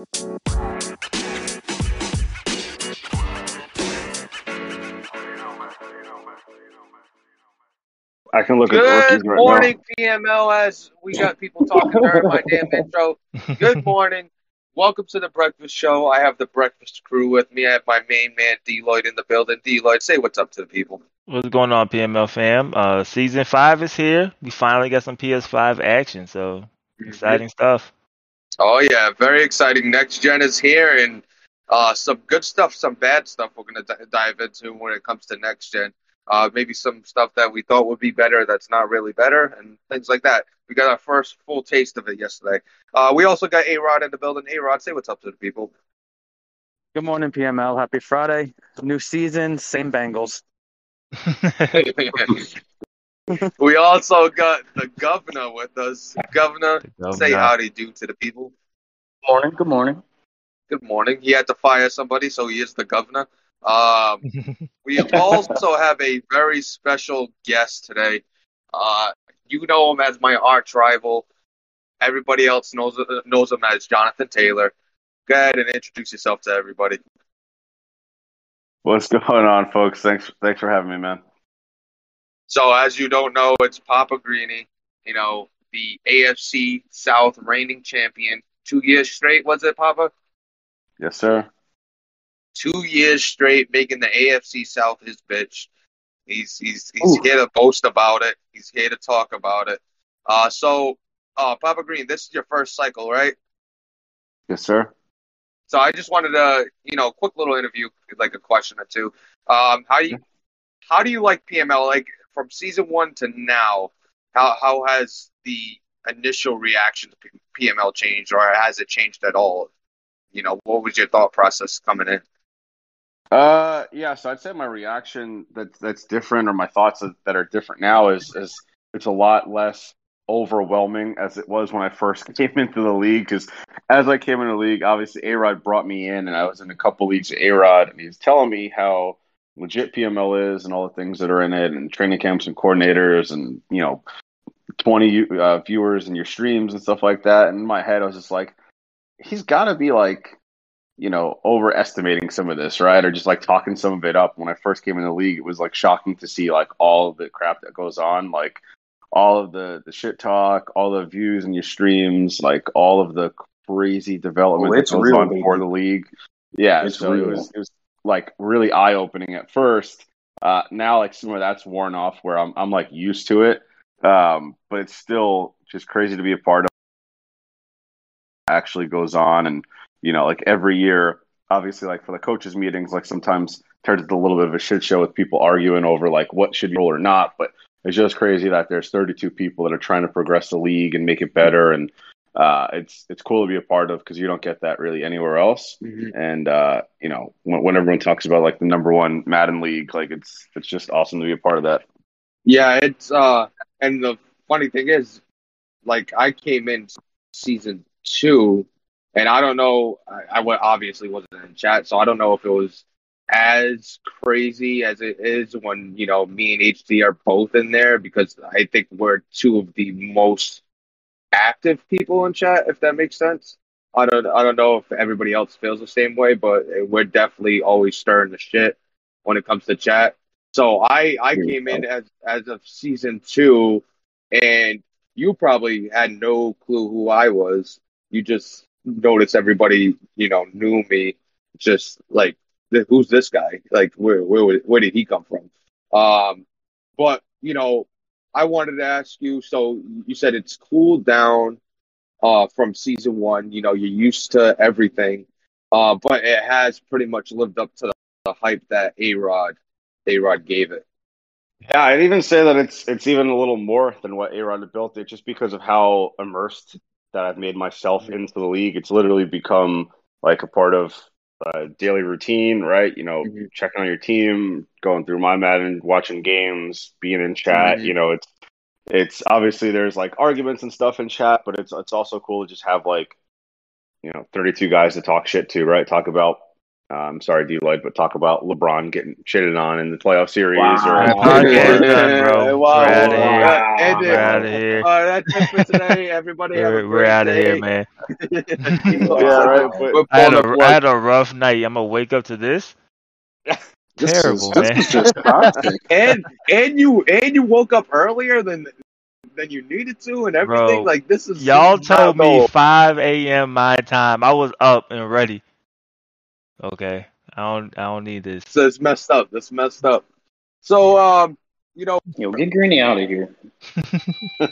I can look at Good right morning, PML. As we got people talking during my damn intro. Good morning. Welcome to the breakfast show. I have the breakfast crew with me. I have my main man D-Lloyd in the building. D-Lloyd, say what's up to the people. What's going on, PML fam? Uh, season five is here. We finally got some PS5 action, so exciting stuff. Oh yeah, very exciting. Next gen is here, and uh, some good stuff, some bad stuff. We're gonna d- dive into when it comes to next gen. Uh, maybe some stuff that we thought would be better that's not really better, and things like that. We got our first full taste of it yesterday. Uh, we also got A Rod in the building. A Rod, say what's up to the people. Good morning, PML. Happy Friday. New season, same Bengals. we also got the governor with us. Governor, say howdy do to the people. Morning. Good morning. Good morning. He had to fire somebody, so he is the governor. Um, we also have a very special guest today. Uh, you know him as my arch rival. Everybody else knows knows him as Jonathan Taylor. Go ahead and introduce yourself to everybody. What's going on, folks? Thanks, thanks for having me, man. So, as you don't know, it's Papa Greeny. You know, the AFC South reigning champion, two years straight. Was it, Papa? Yes, sir. Two years straight, making the AFC South his bitch. He's he's he's Ooh. here to boast about it. He's here to talk about it. Uh, so, uh, Papa Green, this is your first cycle, right? Yes, sir. So I just wanted to, you know, quick little interview, like a question or two. Um, how do you, how do you like PML? Like from season one to now, how how has the initial reaction to PML changed, or has it changed at all? You know, what was your thought process coming in? Uh, yeah. So I'd say my reaction that that's different, or my thoughts that are different now is is it's a lot less overwhelming as it was when I first came into the league. Because as I came into the league, obviously A Rod brought me in, and I was in a couple leagues with A Rod, and he was telling me how legit PML is and all the things that are in it, and training camps and coordinators, and you know, twenty uh, viewers in your streams and stuff like that. And in my head, I was just like, he's got to be like. You know, overestimating some of this, right? Or just like talking some of it up. When I first came in the league, it was like shocking to see like all the crap that goes on. Like all of the the shit talk, all the views in your streams, like all of the crazy development oh, that goes real, on before the league. Yeah, it's so real. it was it was like really eye opening at first. Uh, now like some of that's worn off where I'm I'm like used to it. Um, but it's still just crazy to be a part of actually goes on and you know like every year obviously like for the coaches meetings like sometimes turns into a little bit of a shit show with people arguing over like what should be or not but it's just crazy that there's 32 people that are trying to progress the league and make it better and uh, it's it's cool to be a part of because you don't get that really anywhere else mm-hmm. and uh, you know when, when, everyone talks about like the number one madden league like it's it's just awesome to be a part of that yeah it's uh and the funny thing is like i came in season two and i don't know i, I obviously wasn't in chat so i don't know if it was as crazy as it is when you know me and HD are both in there because I think we're two of the most active people in chat. If that makes sense, I don't I don't know if everybody else feels the same way, but we're definitely always stirring the shit when it comes to chat. So I I came in as as of season two, and you probably had no clue who I was. You just noticed everybody you know knew me just like who's this guy? Like, where where where did he come from? Um, but you know, I wanted to ask you. So you said it's cooled down uh, from season one. You know, you're used to everything, uh, but it has pretty much lived up to the, the hype that A Rod A Rod gave it. Yeah, I'd even say that it's it's even a little more than what A Rod built it, just because of how immersed that I've made myself mm-hmm. into the league. It's literally become like a part of uh, daily routine, right? You know, mm-hmm. checking on your team, going through my Madden, watching games, being in chat. Mm-hmm. You know, it's it's obviously there's like arguments and stuff in chat, but it's it's also cool to just have like you know 32 guys to talk shit to, right? Talk about Um, sorry, D Lloyd, but talk about LeBron getting shitted on in the playoff series Wow. Or podcast done, bro. Wow. We're outta here. Wow. And, We're out of here. Uh, that's it for today. Everybody We're, we're out of here, man. yeah, right, but- We're I had, pulling a, the I plug. had a rough night. I'm gonna wake up to this. This Terrible, is, man. This is just and and you and you woke up earlier than than you needed to and everything. Bro, like this is Y'all this is not told me 5 a.m. my time. I was up and ready. Okay, I don't. I don't need this. So it's messed up. That's messed up. So um, you know, Yo, get Greeny out of here.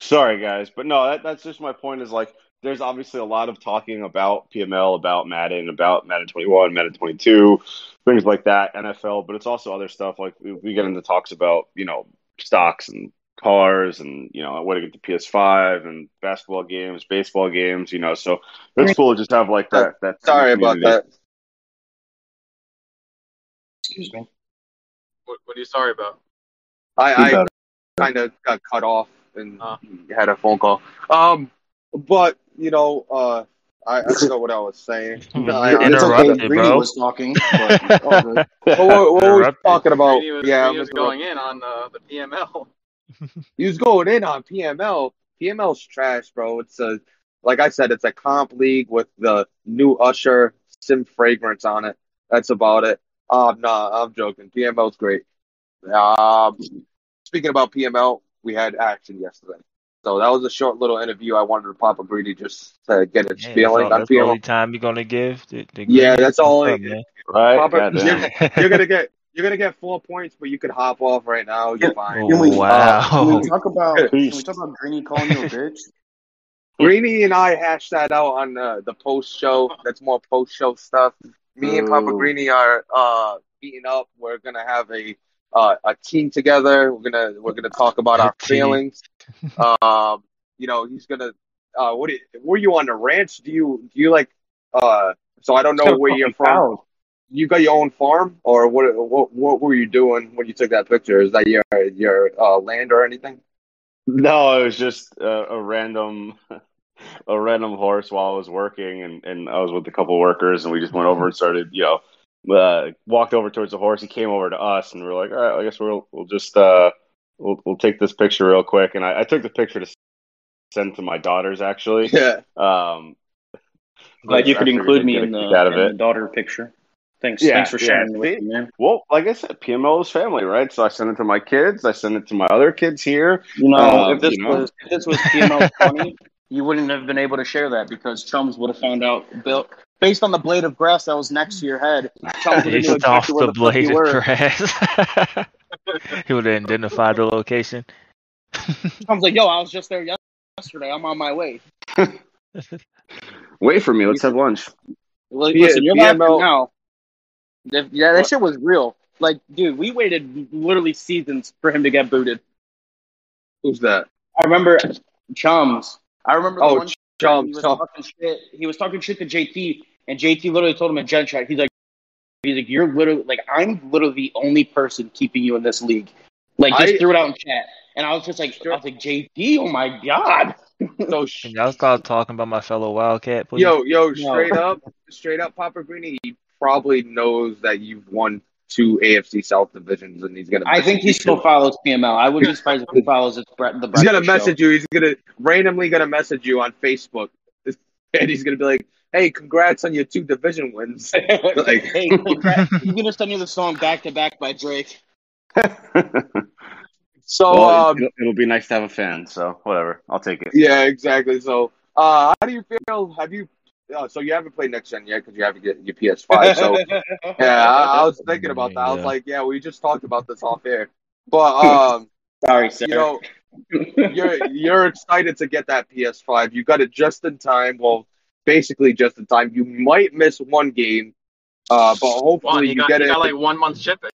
Sorry, guys, but no, that, that's just my point. Is like, there's obviously a lot of talking about PML, about Madden, about Madden 21, Madden 22, things like that, NFL, but it's also other stuff. Like we, we get into talks about you know stocks and cars, and you know what to get the PS5 and basketball games, baseball games. You know, so it's cool to just have like that. that sorry about that. Excuse me. What, what are you sorry about? I, I kind of got cut off and Oh. had a phone call. Um, but you know, uh, I, I forgot what I was saying. You I- It's okay. interrupted, bro. was talking. But all good. What, what, what were we talking about? Was, yeah, Brady I'm was interrupt- going in on uh, the PML. He was going in on PML. PML's trash, bro. It's a like I said, it's a comp league with the new Usher Sim fragrance on it. That's about it. Um, nah, I'm joking. PML's great. Um, speaking about PML, we had action yesterday, so that was a short little interview. I wanted to Papa Greeny just to get its Yeah, feeling that's, all, that's the only time you're gonna give. The, the Yeah, that's all What's I- up, right? Papa, Goddamn. You're gonna get you're gonna get four points, but you could hop off right now. You're Yeah. fine. Can we- wow. Can we talk about can we talk about Greeny calling you a bitch? Greeny and I hashed that out on uh, the post show. That's more post show stuff. Me and Papa Ooh. Greeny are uh, meeting up. We're gonna have a uh, a team together. We're gonna we're gonna talk about A our team. feelings. Um, you know, he's gonna. Uh, what? Were you on the ranch? Do you do you like? Uh, so I don't know where you're from. You got your own farm, or what? What what were you doing when you took that picture? Is that your your uh, land or anything? No, it was just uh, a random, a random horse while I was working, and, and I was with a couple workers, and we just went over and started, you know, uh, walked over towards the horse. He came over to us, and we are like, all right, I guess we'll we'll just uh, we'll we'll take this picture real quick. And I, I took the picture to send to my daughters, actually. Yeah. Um, Glad you could include me in the, kick out of in the daughter picture. Thanks. Yeah, Thanks for sharing it with me, man. Well, like I said, PMO is family, right? So I sent it to my kids. I sent it to my other kids here. You know, Um, if this you know. was if this was PML twenty, you wouldn't have been able to share that because Chums would have found out built based on the blade of grass that was next to your head. Chums would have knew Based off exactly the the blade of were. grass. he would have identified the location. Chums like, yo, I was just there yesterday. I'm on my way. Wait for me. Let's have lunch. Like, P- listen, you're PML laughing now. If- yeah, that What? shit was real. Like, dude, we waited literally seasons for him to get booted. Who's that? I remember Chums. I remember the Oh, one time Chums, he was Chums. talking shit. He was talking shit to JT, and JT literally told him in Gen Chat, he's like, he's like, you're literally like, I'm literally the only person keeping you in this league. Like, just I- threw it out in chat, and I was just like, I was like, JT, oh my god. So sh- Can y'all stop talking about my fellow Wildcat, please? yo, yo, No. straight up, straight up, Papa Greeny, he probably knows that you've won two AFC South divisions, and he's gonna. I think he still follows PML. I would be surprised if he follows it, Brett, the He's breakfast gonna show. message you. He's gonna randomly gonna message you on Facebook, and he's gonna be like, "Hey, congrats on your two division wins." Like- hey, congrats. he's gonna send you the song "Back to Back" by Drake. So, well, um, it'll, it'll be nice to have a fan. So whatever, I'll take it. yeah, exactly. So, uh, how do you feel? Have you? Uh, so you haven't played next gen yet because you haven't get your PS5. So yeah, I, I was thinking about that. I was Yeah. like, yeah, we just talked about this off air, but um. Sorry, sir. you know, you're you're excited to get that PS5. You got it just in time. Well, basically just in time. You might miss one game, uh, but One, hopefully you you got, get you it. got like one month shipping.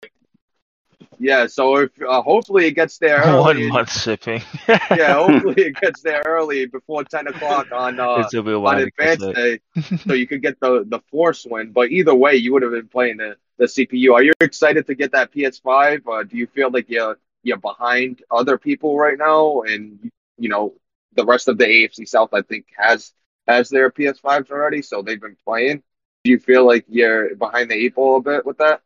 Yeah. So if uh, hopefully it gets there One month shipping. Yeah, hopefully it gets there early before ten o'clock on uh, on advance day, so you could get the the force win. But either way, you would have been playing the the CPU. Are you excited to get that PS5? Uh, do you feel like you're you're behind other people right now? And you know the rest of the AFC South, I think, has has their PS5s already, so they've been playing. Do you feel like you're behind the eight ball a bit with that?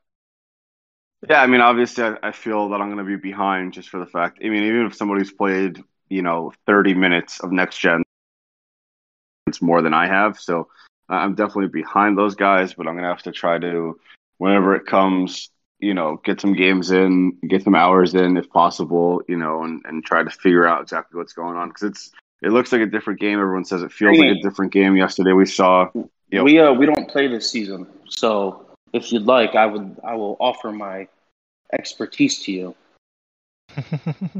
Yeah, I mean, obviously, I, I feel that I'm going to be behind just for the fact. I mean, even if somebody's played, you know, 30 minutes of next gen, it's more than I have. So uh, I'm definitely behind those guys, but I'm going to have to try to, whenever it comes, you know, get some games in, get some hours in if possible, you know, and, and try to figure out exactly what's going on because it's it looks like a different game. Everyone says it feels like a different game. Yesterday we saw. Yep. We uh we don't play this season, so if you'd like, I would I will offer my expertise to you.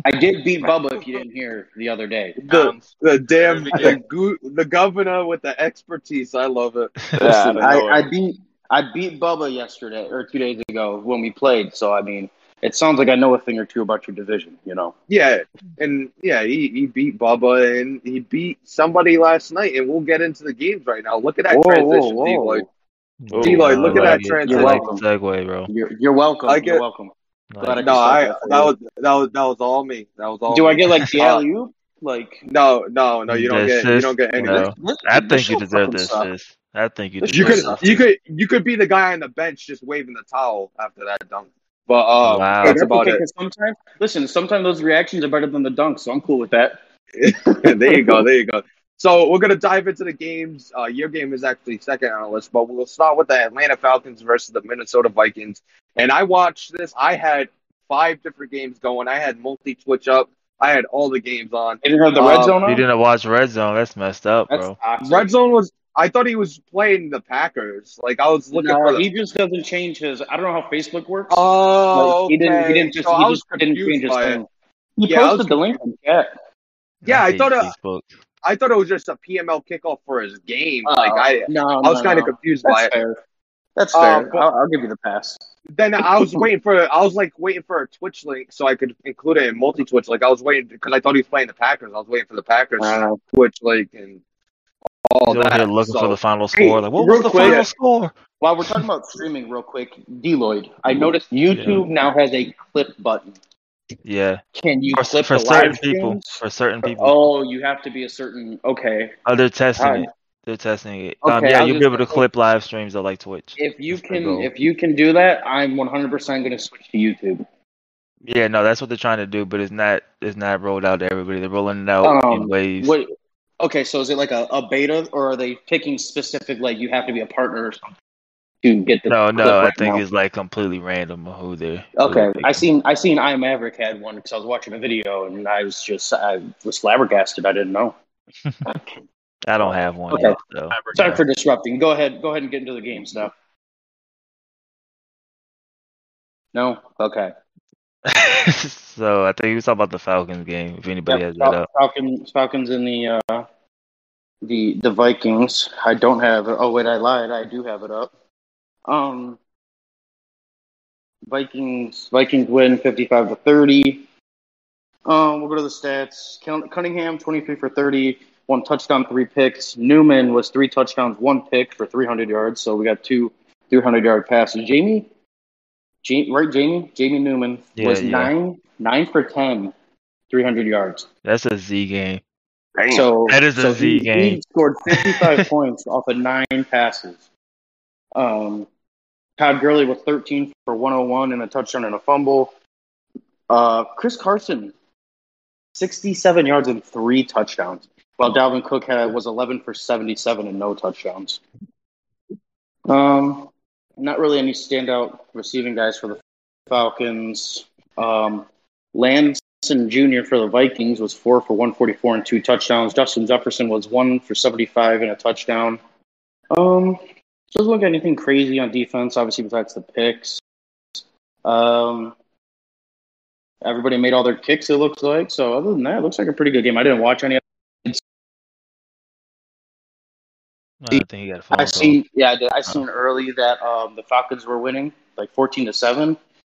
I did beat Bubba if you didn't hear the other day. The Pounds. the damn the, gu- the governor with the expertise. I love it. Yeah, I I, know I it. beat I beat Bubba yesterday or two days ago when we played. So I mean, it sounds like I know a thing or two about your division. You know, Yeah, and yeah, he, he beat Bubba and he beat somebody last night, and we'll get into the games right now. Look at that transition, D-Lloyd. D-Lloyd, Ooh, look I at that transition. You're the segue, bro. you're you're welcome. I get- you're welcome. Like, Glad I No, I that that was that was that was all me. That was all. Do me. I get like the alley oop? Like No, no, no. You don't The get. You assist? don't get any. No. this- I think you deserve this. sucks. This. I think you This deserve You could sucks. you could you could be the guy on the bench just waving the towel after that dunk. But um, Wow. Hey, that's about okay, it. 'cause Sometimes, listen. Sometimes those reactions are better than the dunks, so I'm cool with that. there you go. There you go. So we're gonna dive into the games. Uh, your game is actually second on the list, but we'll start with the Atlanta Falcons versus the Minnesota Vikings. And I watched this. I had five different games going. I had multi Twitch up. I had all the games on. You didn't have the red Um, zone on. You didn't watch Red Zone. That's messed up, That's bro. toxic. Red Zone was. I thought he was playing the Packers. Like I was looking no, for. The, he just doesn't change his. I don't know how Facebook works. oh, Like, he didn't. He didn't just. So he just didn't change his by it. thing. He Yeah, I was posted the link in chat. Yeah, I thought, uh, Facebook. I thought it was just a PML kickoff for his game. like Uh, I, no, I was no, kind of no. confused by That's it. fair. That's Uh, fair. but- I'll, I'll give you the pass. then I was waiting for I was like waiting for a Twitch link so I could include it in multi Twitch. Like I was waiting because I thought he was playing the Packers. I was waiting for the Packers Uh, Twitch link and all He's that. here looking So- for the final Hey, score. Like, what was the quick- final score? while we're talking about streaming, real quick, D-Lloyd, I noticed YouTube now has a clip button. Yeah, Can you for, for certain people. streams? For certain people. Oh, you have to be a certain. Okay, Oh, they're testing it. They're testing it. um, Okay, yeah, I was you'll be able to clip live streams that like Twitch. if you That's can, if you can do that, I'm 100% going to switch to YouTube. Yeah, no, that's what they're trying to do, but it's not. It's not rolled out to everybody. They're rolling it out in Um, waves. What? Okay, so is it like a, a beta, or are they picking specific? Like you have to be a partner or something to get the. No, no, I think now? it's like completely random who they're. who Okay, they're I seen I seen I Maverick had one because I was watching a video and I was just I was flabbergasted. I didn't know. I don't have one Okay. yet, though. Sorry for disrupting. Go ahead. Go ahead and get into the game stuff. No. Okay. so I think he was talking about the Falcons game. If anybody Yep, has that Fal- up, Falcons. Falcons in the uh, the the Vikings. I don't have. it. Oh wait, I lied. I do have it up. Um. Vikings. Vikings win fifty-five to thirty. Um, we'll go to the stats. Cunningham, 23 for 30, one touchdown, three picks. Newman was three touchdowns, one pick for 300 yards. So we got two 300 yard passes. Jamie, Ja- right? Jamie, Jamie Newman Yeah, was yeah. nine, nine for 10, 300 yards. that's a Z game. Damn. So That is a so Z he, game. He scored 55 points off of nine passes. Um, Todd Gurley was 13 for 101 and a touchdown and a fumble. Uh, Chris Carson, 67 yards and three touchdowns, while Dalvin Cook had was 11 for 77 and no touchdowns. Um, not really any standout receiving guys for the Falcons. Um, Lance Johnson Jr. for the Vikings was four for 144 and two touchdowns. Justin Jefferson was one for 75 and a touchdown. Um, doesn't look anything crazy on defense, obviously, besides the picks. Um, everybody made all their kicks, it looks like. So, other than that, it looks like a pretty good game. I didn't watch any. I think he got a phone I seen, yeah, I, did. I seen early that um, the Falcons were winning, like 14 to 7.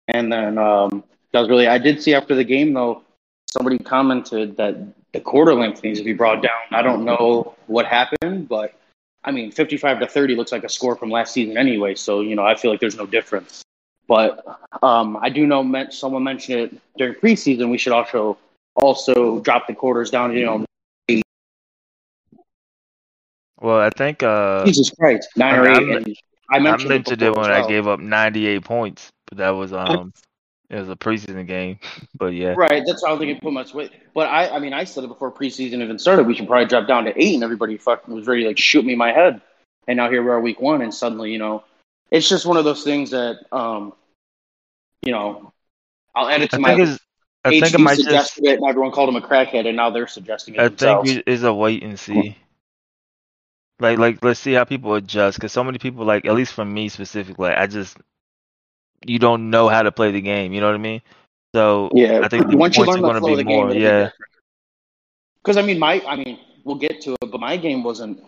And then um, that was really, I did see after the game, though, somebody commented that the quarter length needs to be brought down. I don't know what happened, but I mean, 55 to 30 looks like a score from last season anyway. So, you know, I feel like there's no difference. But um, I do know men- someone mentioned it during preseason. We should also also drop the quarters down. You know, Well, I think uh, Jesus Christ, nine or I'm- eight. I'm- And I I mentioned it mentioned it when as I gave up 98 points, but that was um it was a preseason game. but yeah, Right, that's how I don't think it put much weight. But I, I mean, I said it before preseason even started. We should probably drop down to eight, and everybody fucking was ready to like shoot me in my head. And now here we are, week one, and suddenly, you know, it's just one of those things that, um, you know, I'll add it to I my think it's I think it might just suggested it, and everyone called him a crackhead, and now they're suggesting it I think themselves. it is a wait and see. Like like let's see how people adjust because so many people like at least for me specifically, I just you don't know how to play the game. You know what I mean? So Yeah, I think the once you learn are the flow to of be the game, more. it'll Yeah. Because I mean, my, I mean, we'll get to it, but my game wasn't.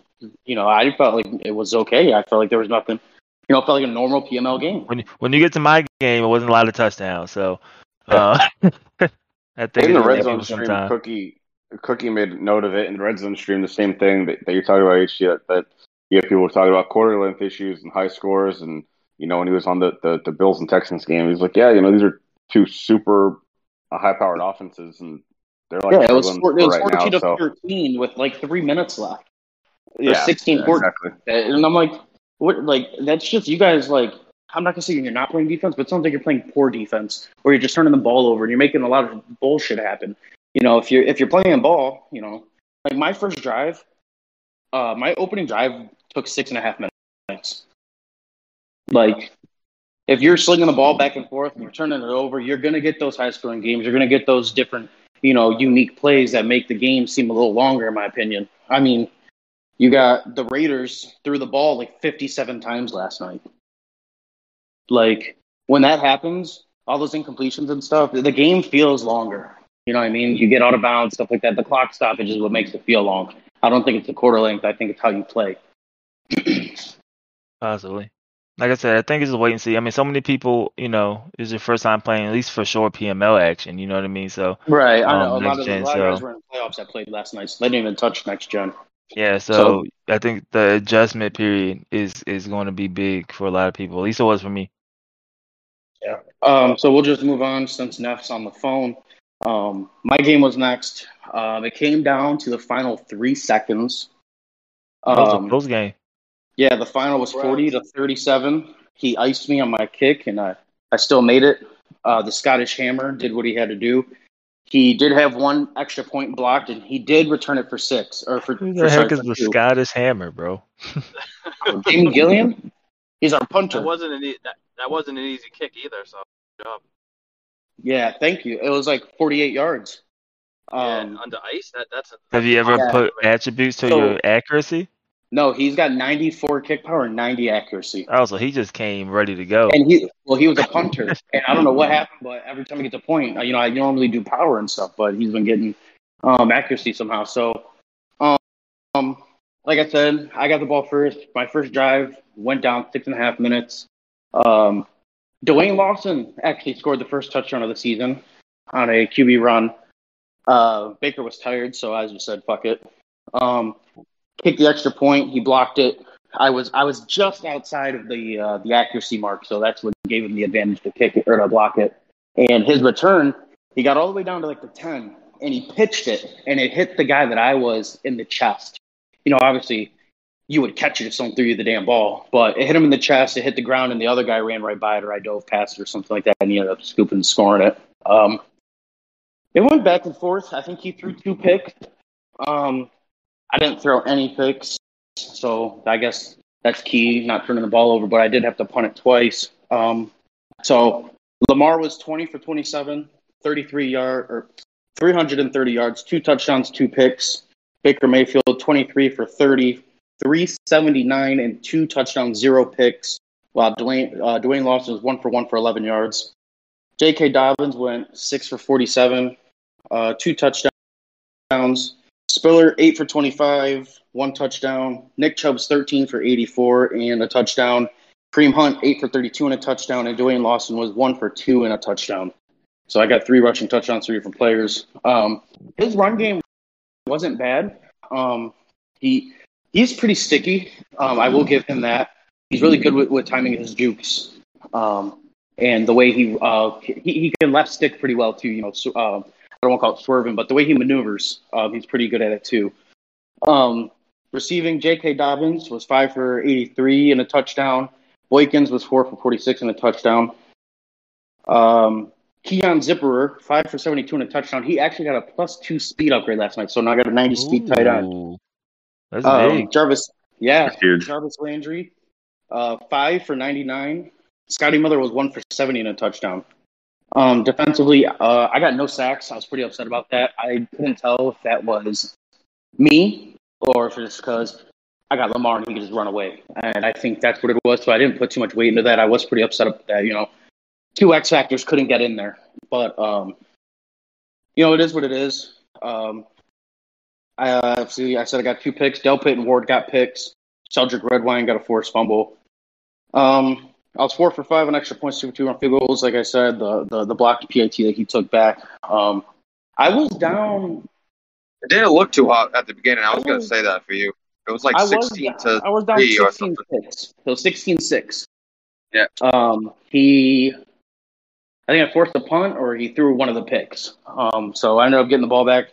You know, I felt like it was okay. I felt like there was nothing. You know, it felt like a normal PML game. when when you get to my game, it wasn't a lot of touchdowns. So uh, I think In the just red give zone stream, time. Cookie Cookie made note of it in the red zone stream. The same thing that, that you're talking about, HG, that, that you have people talking about quarter length issues and high scores, and you know when he was on the, the, the Bills and Texans game, he was like, yeah, you know these are two super high powered offenses, and they're like yeah, it was, four, it was right 14 now. to So 13 with like three minutes left. Yeah, 16 yeah, 14. exactly. And I'm like, what? Like, that's just you guys, like, I'm not going to say you're not playing defense, but it sounds like you're playing poor defense, or you're just turning the ball over and you're making a lot of bullshit happen. You know, if you're if you're playing ball, you know, like my first drive, uh, my opening drive took six and a half minutes. Like, if you're slinging the ball back and forth and you're turning it over, you're going to get those high scoring games. You're going to get those different, you know, unique plays that make the game seem a little longer, in my opinion. I mean, you got the Raiders threw the ball like 57 times last night. Like, when that happens, all those incompletions and stuff, the game feels longer. You know what I mean? You get out of bounds, stuff like that. The clock stoppage is what makes it feel long. I don't think it's the quarter length. I think it's how you play. Possibly. Like I said, I think it's a wait and see. I mean, so many people, you know, it's their first time playing, at least for sure, PML action. You know what I mean? So Right. I know. Um, a lot of, gen, a lot of guys so- were in playoffs that played last night, so they didn't even touch next gen. yeah, so, So- I think the adjustment period is is going to be big for a lot of people. At least it was for me. Yeah. Um, so we'll just move on since Neff's on the phone. Um, my game was next. Um, it came down to the final three seconds. That was a Um, close game. Yeah, the final was 40 to 37. He iced me on my kick, and I, I still made it. Uh, the Scottish Hammer did what he had to do. He did have one extra point blocked, and he did return it for six or for, Who for the heck is the two. Scottish Hammer, bro? Jamie Gilliam? He's our punter. That wasn't an e- that, that wasn't an easy kick either. So good job. Yeah, thank you. It was like 48 yards. Yeah, Um, under ice. That that's. A, Have you ever Yeah. put attributes to So- your accuracy? No, he's got 94 kick power and 90 accuracy. Oh, so he just came ready to go. And he, well, he was a punter, and I don't know what happened, but every time he gets a point, uh, you know, I normally do power and stuff, but he's been getting um, accuracy somehow. So, um, um, like I said, I got the ball first. My first drive went down six and a half minutes. Um, Dwayne Lawson actually scored the first touchdown of the season on a QB run. Uh, Baker was tired, so I just said, "Fuck it." Um, kicked the extra point. He blocked it. I was I was just outside of the uh, the accuracy mark, so that's what gave him the advantage to kick it or to block it. And his return, he got all the way down to like the ten, and he pitched it, and it hit the guy that I was in the chest. You know, obviously, you would catch it if someone threw you the damn ball, but it hit him in the chest. It hit the ground, and the other guy ran right by it, or I dove past it, or something like that, and he ended up scooping and scoring it. Um, it went back and forth. I think he threw two picks. Um, I didn't throw any picks, so I guess that's key, not turning the ball over. But I did have to punt it twice. Um, so Lamar was 20 for 27, 33 yard or 330 yards, two touchdowns, two picks. Baker Mayfield 23 for 30, 379 and two touchdowns, zero picks. While Dwayne uh, Dwayne Lawson was one for one for 11 yards. J.K. Dobbins went six for 47, uh, two touchdowns. Spiller, 8 for 25, one touchdown. Nick Chubb's 13 for 84 and a touchdown. Kareem Hunt, 8 for 32 and a touchdown. And Dwayne Lawson was 1 for 2 and a touchdown. So I got three rushing touchdowns, three different players. Um, his run game wasn't bad. Um, he He's pretty sticky. Um, I will give him that. He's really good with, with timing his jukes. Um, and the way he, uh, he he can left stick pretty well too. You know, so, uh, I don't want to call it swerving, but the way he maneuvers, uh, he's pretty good at it too. Um, receiving, J.K. Dobbins was five for 83 and a touchdown. Boykins was four for 46 and a touchdown. Um, Keon Zipperer, five for 72 and a touchdown. He actually got a plus two speed upgrade last night, so now I got a 90 speed tight end. That's Um, big. Jarvis, yeah, That's huge. Jarvis Landry, uh, five for 99. Scotty Miller was one for 70 and a touchdown. Um, defensively, uh, I got no sacks. I was pretty upset about that. I couldn't tell if that was me or if it's because I got Lamar and he could just run away. And I think that's what it was. So I didn't put too much weight into that. I was pretty upset about that. You know, two X factors couldn't get in there. But, um, you know, it is what it is. Um, I uh, see. I said I got two picks. Delpit and Ward got picks. Cedric Redwine got a forced fumble. Um, I was four for five on extra points, two for two on field goals. Like I said, the the, the blocked PAT that he took back. Um, I was down. It didn't look too hot at the beginning. I was going to say that for you. It was like I was 16 to I was down three 16 something. 6. It was 16 6. Yeah. Um, he, I think I forced a punt or he threw one of the picks. Um, so I ended up getting the ball back.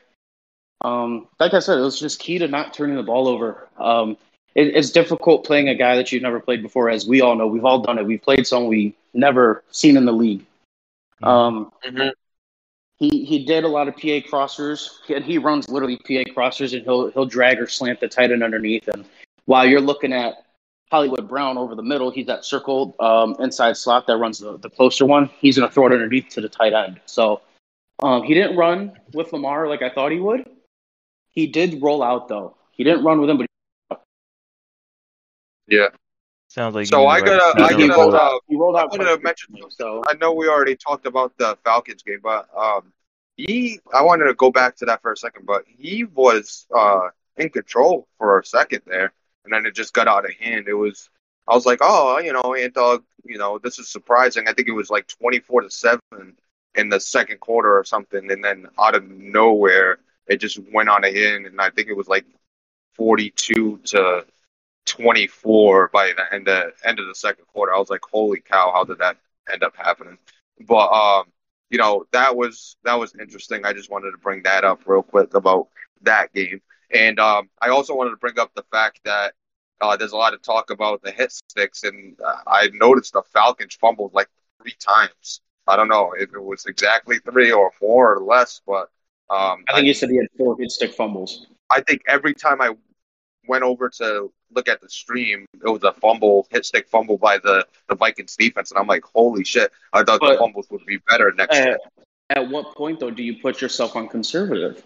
Um, like I said, it was just key to not turning the ball over. Um, it, it's difficult playing a guy that you've never played before, as we all know. We've all done it. We've played someone we never seen in the league. Um, Mhm. he he did a lot of PA crossers, and he runs literally PA crossers, and he'll he'll drag or slant the tight end underneath. And while you're looking at Hollywood Brown over the middle, he's that circle um, inside slot that runs the, the closer one. He's going to throw it underneath to the tight end. So um, he didn't run with Lamar like I thought he would. He did roll out though. He didn't run with him, but Yeah. Sounds like So I gotta. I gotta, rolled uh, out. He rolled I out. wanted quite to mention So I know we already talked about the Falcons game, but um, he. I wanted to go back to that for a second, but he was uh in control for a second there, and then it just got out of hand. It was. I was like, oh, you know, Ant Dog, you know, this is surprising. I think it was like twenty-four to seven in the second quarter or something, and then out of nowhere, it just went on ahead, and I think it was like forty-two to 24 by the end of, end of the second quarter. I was like, holy cow, how did that end up happening? But um, you know, that was that was interesting. I just wanted to bring that up real quick about that game. And um, I also wanted to bring up the fact that uh, there's a lot of talk about the hit sticks, and uh, I noticed the Falcons fumbled like three times. I don't know if it was exactly three or more or less, but um, I think you said he had four hit stick fumbles. I think every time I went over to look at the stream, it was a fumble, hit stick fumble by the, the Vikings defense, and I'm like, holy shit! I thought the But- fumbles would be better next At, year. at what point though do you put yourself on conservative?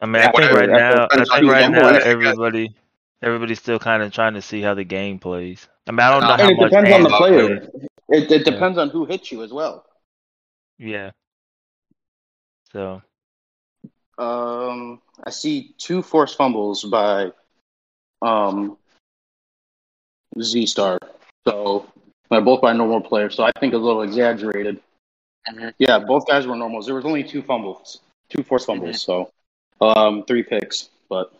I mean, I think right now, I think right now everybody, everybody's still kind of trying to see how the game plays. I mean, I don't know Uh, how and it much. depends on the Ant- player. It, it depends on who hits you as well. Yeah. So Um, I see two forced fumbles by um, Z Star. So they're both by normal players. So I think a little exaggerated. Mhm. Yeah, both guys were normals. There was only two fumbles, two forced fumbles. So um, three picks, but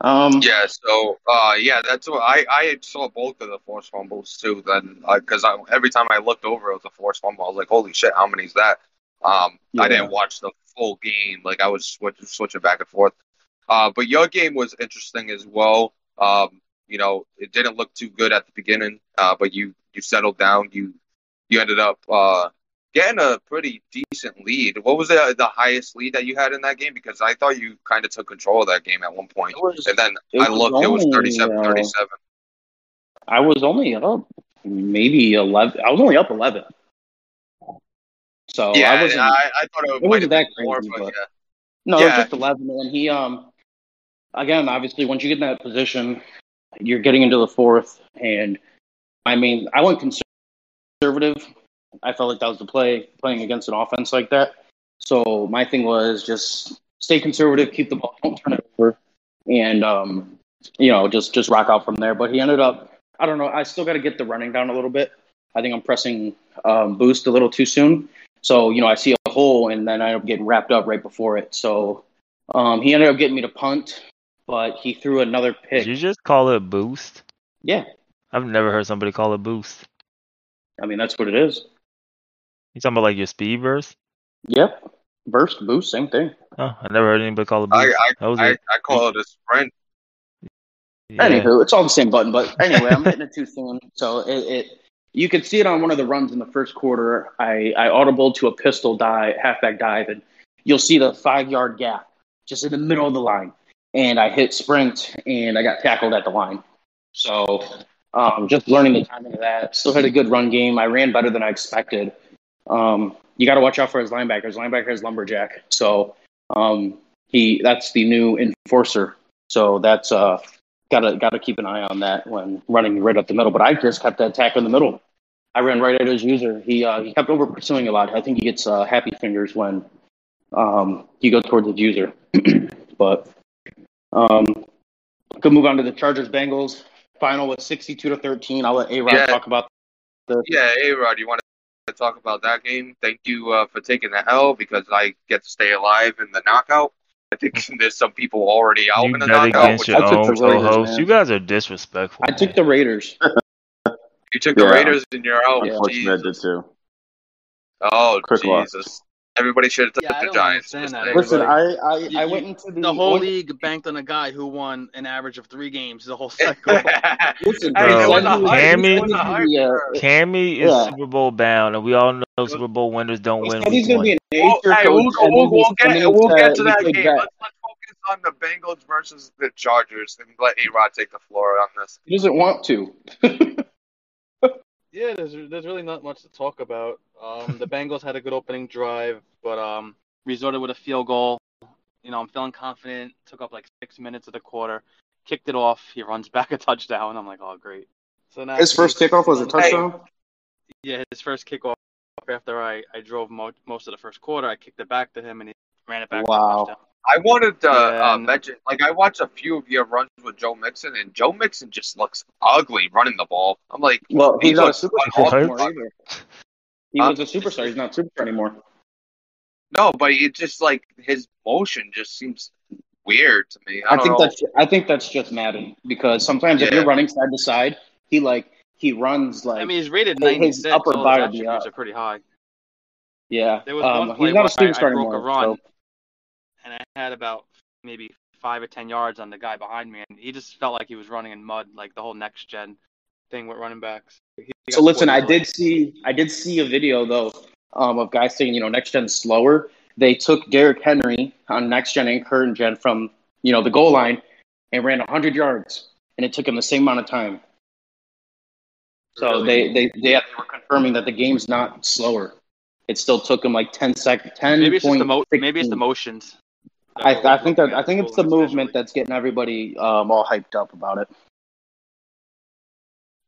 um, Yeah, so uh, yeah, that's what I I saw both of the forced fumbles too. Then because I, every time I looked over, it was a forced fumble. I was like, holy shit, how many is that? Um, Yeah. I didn't watch the full game. Like I was switch, switching back and forth. Uh, but your game was interesting as well. Um, you know, it didn't look too good at the beginning, uh, but you you settled down. You you ended up uh, getting a pretty decent lead. What was the the highest lead that you had in that game? Because I thought you kind of took control of that game at one point. was, And then I looked, it was only, 37 uh, 37. I was only up maybe eleven. I was only up eleven. So yeah, I I, wasn't. I, thought it, it wasn't that been more, but, but- yeah. No, it was just eleven, and he um again, obviously, once you get in that position, you're getting into the fourth, and I mean, I went conservative. I felt like that was the play, playing against an offense like that. So my thing was just stay conservative, keep the ball, don't turn it over, and um, you know, just just rock out from there. But he ended up, I don't know, I still got to get the running down a little bit. I think I'm pressing um, boost a little too soon. So you know, I see a hole, and then I end up getting wrapped up right before it. So um, he ended up getting me to punt, but he threw another did pick. you just call it boost? Yeah, I've never heard somebody call it boost. I mean that's what it is. You talking about like your speed burst? Yep, burst, boost, same thing. Oh, I never heard anybody call it I, boost. I, that was I, it. I call it a sprint. Yeah. Anywho, it's all the same button. But anyway, I'm hitting it too soon. So it, it you could see it on one of the runs in the first quarter. I, I audible to a pistol dive, halfback dive, and you'll see the five yard gap just in the middle of the line. And I hit sprint and I got tackled at the line. So um, just learning the timing of that. Still had a good run game. I ran better than I expected. Um, you got to watch out for his linebackers. Linebacker is lumberjack. So um, he that's the new enforcer. So that's uh, gotta gotta keep an eye on that when running right up the middle. But I just kept that attack in the middle. I ran right at his user. He uh, he kept over pursuing a lot. I think he gets uh, happy fingers when um, you go towards his user. but um, could move on to the Chargers Bengals final with sixty two to thirteen. I'll let A Rod Yeah. talk about the Yeah, A Rod, you want to talk about that game? Thank you uh, for taking the L because I get to stay alive in the knockout. I think there's some people already out You in the bet knockout. against Which your I took own the Raiders, co-host. man. You guys are disrespectful. I took the Raiders. you took the Yeah. Raiders in your out. Yeah. Unfortunately, I did too. Oh Quick loss. Jesus! Everybody should have took Yeah, I the don't Giants. understand that. Listen, I I, You- I went into the The whole only- league banked on a guy who won an average of three games the whole cycle. Listen, bro, there was a let me- hype. let me Cammy- give you the, Cammy is Yeah. Super Bowl bound, and we all know Super Bowl winners don't He win he's going to be an Well, nature hey, coach. we'll, we'll, we'll get coming we'll get to that game. Let's, let's focus on the Bengals versus the Chargers and let A Rod take the floor on this. He doesn't want to. Yeah, there's there's really not much to talk about. Um, the Bengals had a good opening drive, but um, resorted with a field goal. You know, I'm feeling confident. Took up like six minutes of the quarter. Kicked it off. He runs back a touchdown. I'm like, oh great. So now His first kickoff was a Hey. touchdown. Yeah, his first kickoff after I I drove mo- most of the first quarter. I kicked it back to him and he ran it back. for a Wow. Touchdown. I wanted to Yeah, uh, and- mention, like, I watched a few of your runs with Joe Mixon, and Joe Mixon just looks ugly running the ball. I'm like, Well, He he's not a looks superstar anymore either. He Huh? was a superstar. He's not a superstar anymore. no, but it just like his motion just seems weird to me. I, I, don't think know. that's I think that's just Madden because sometimes if you're running side to side, he like he runs like I mean, he's rated his 96. upper All body his attributes up. are pretty high. yeah. There was Um, one play he's not a where I, superstar I broke anymore. a run, so- and I had about maybe five or ten yards on the guy behind me, and he just felt like he was running in mud, like the whole next gen thing with running backs. He- he So listen, I did see I did see a video though um, of guys saying you know next gen slower. They took Derrick Henry on next gen and current gen from you know the goal line and ran 100 yards, and it took him the same amount of time. So they, they they they were confirming that the game's not slower. It still took him like 10 seconds. 10 Maybe it's just the mo- maybe it's the motions. I, I think that I think it's the movement that's getting everybody um, all hyped up about it.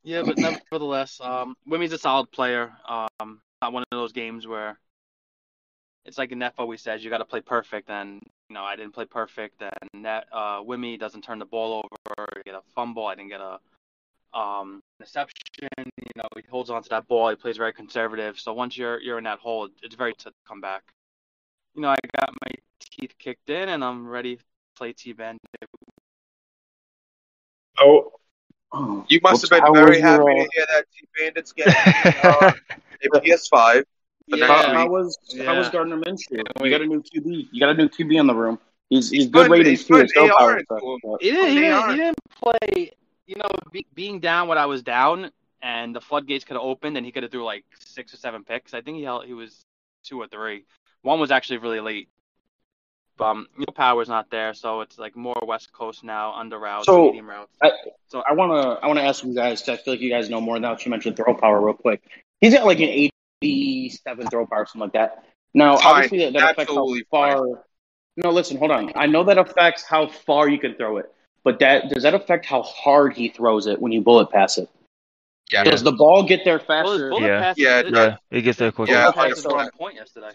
Yeah, but nevertheless, um, Wimmy's a solid player. Um, not one of those games where it's like Neff always says, you got to play perfect, and you know I didn't play perfect, and that uh, Wimmy doesn't turn the ball over, get a fumble, I didn't get a um interception. You know he holds on to that ball, he plays very conservative. So once you're you're in that hole, it's very to come back. You know I got my teeth kicked in, and I'm ready to play T Bandit. Oh, Oh, you must have been very was your, happy to hear that T Bandits getting uh, a PS5. Yeah. How, how week- was how was Gardner Minshew? Yeah, You got a new QB. You got a new QB in the room. He's he's, He's good good- ratings he's too. good His star AR power into stuff, He didn't. He didn't, he didn't play. You know, be, being down what I was down, and the floodgates could have opened, and he could have threw like six or seven picks. I think he held, he was two or three. One was actually really late. But, um, you know, power's not there, so it's like more West Coast now, under routes, So, medium routes. I, so I wanna I wanna ask you guys. 'cause I feel like you guys know more now. that You mentioned throw power real quick. He's got like an eighty-seven throw power, something like that. Now, Fine. obviously, that, that affects how Absolutely far. No, listen, hold on. I know that affects how far you can throw it, but that does that affect how hard he throws it when you bullet pass it? Yeah. Does the ball get there faster? bullet Yeah. passes Yeah, did- yeah, it gets there quicker. Yeah, bullet passes so- were on point yesterday.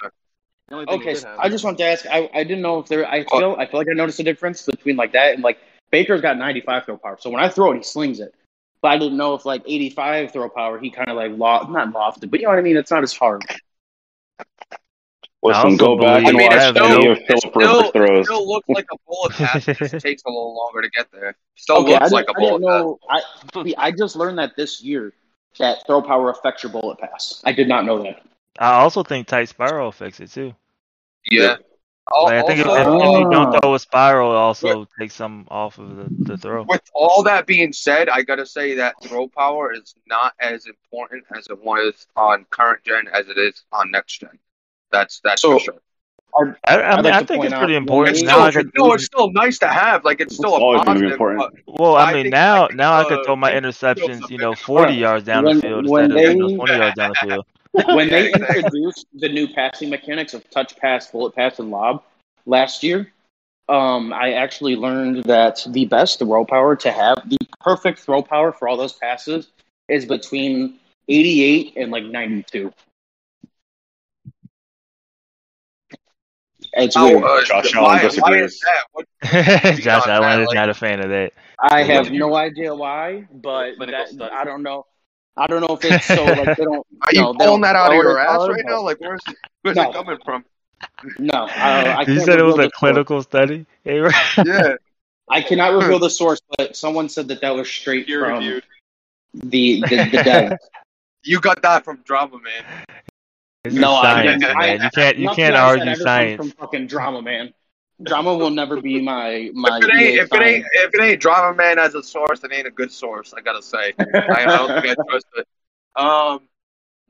The only thing he Okay, so. I just wanted to ask. I, I didn't know if there. I oh. feel I feel like I noticed a difference between like that and like Baker's got 95 throw power. So when I throw it, he slings it. But I didn't know if like 85 throw power, he kind of like loft, not lofted, but you know what I mean. It's not as hard. I Listen, go back and I mean, watch it's any still- of It Philip still, Rivers it throws. still looks like a bullet pass. It just takes a little longer to get there. Still okay, I looks like a didn't bullet pass. I I just learned that this year that throw power affects your bullet pass. I did not know that. I also think tight spiral affects it too. Yeah. Al- Like, I think if, if, if you don't Ah. throw a spiral, it also takes some off of the, the throw. with all that being said, I gotta say that throw power is not as important as it was on current gen as it is on next gen. That's that's So- for sure. I, I I'd mean, like I think it's out pretty when important. It's they- Now still, could, no, it's still nice to have. Like it's still It's a always be positive. important. well, I I mean, think now I think, now I uh, could throw my it feels a interceptions, you know, 40 yards down When- the field when instead of you know, 20 yards down the field. When they introduced the new passing mechanics of touch pass, bullet pass, and lob last year, um, I actually learned that the best throw power to have, the perfect throw power for all those passes, is between 88 and like 92. It's Oh, weird. uh, Josh why, Allen disagrees. is? What, Josh Allen that, is like- not a fan of that. I have no idea why, but that. I don't know. I don't know if it's so like they don't. are you no, they pulling that out of your ass hard, right but- now? Like where's where's No. it coming from? No, I, I you said it was a the source. clinical study. Hey, right? Yeah. I cannot reveal the source, but someone said that that was straight Peer from reviewed. the the, the dev. You got that from drama, man. This No, is I science, man. I- You can't you can't argue science. from fucking drama, man. Drama will never be my my. If it ain't if it ain't if it ain't drama man as a source, it ain't a good source. I gotta say. I, I don't think I trust it. Um,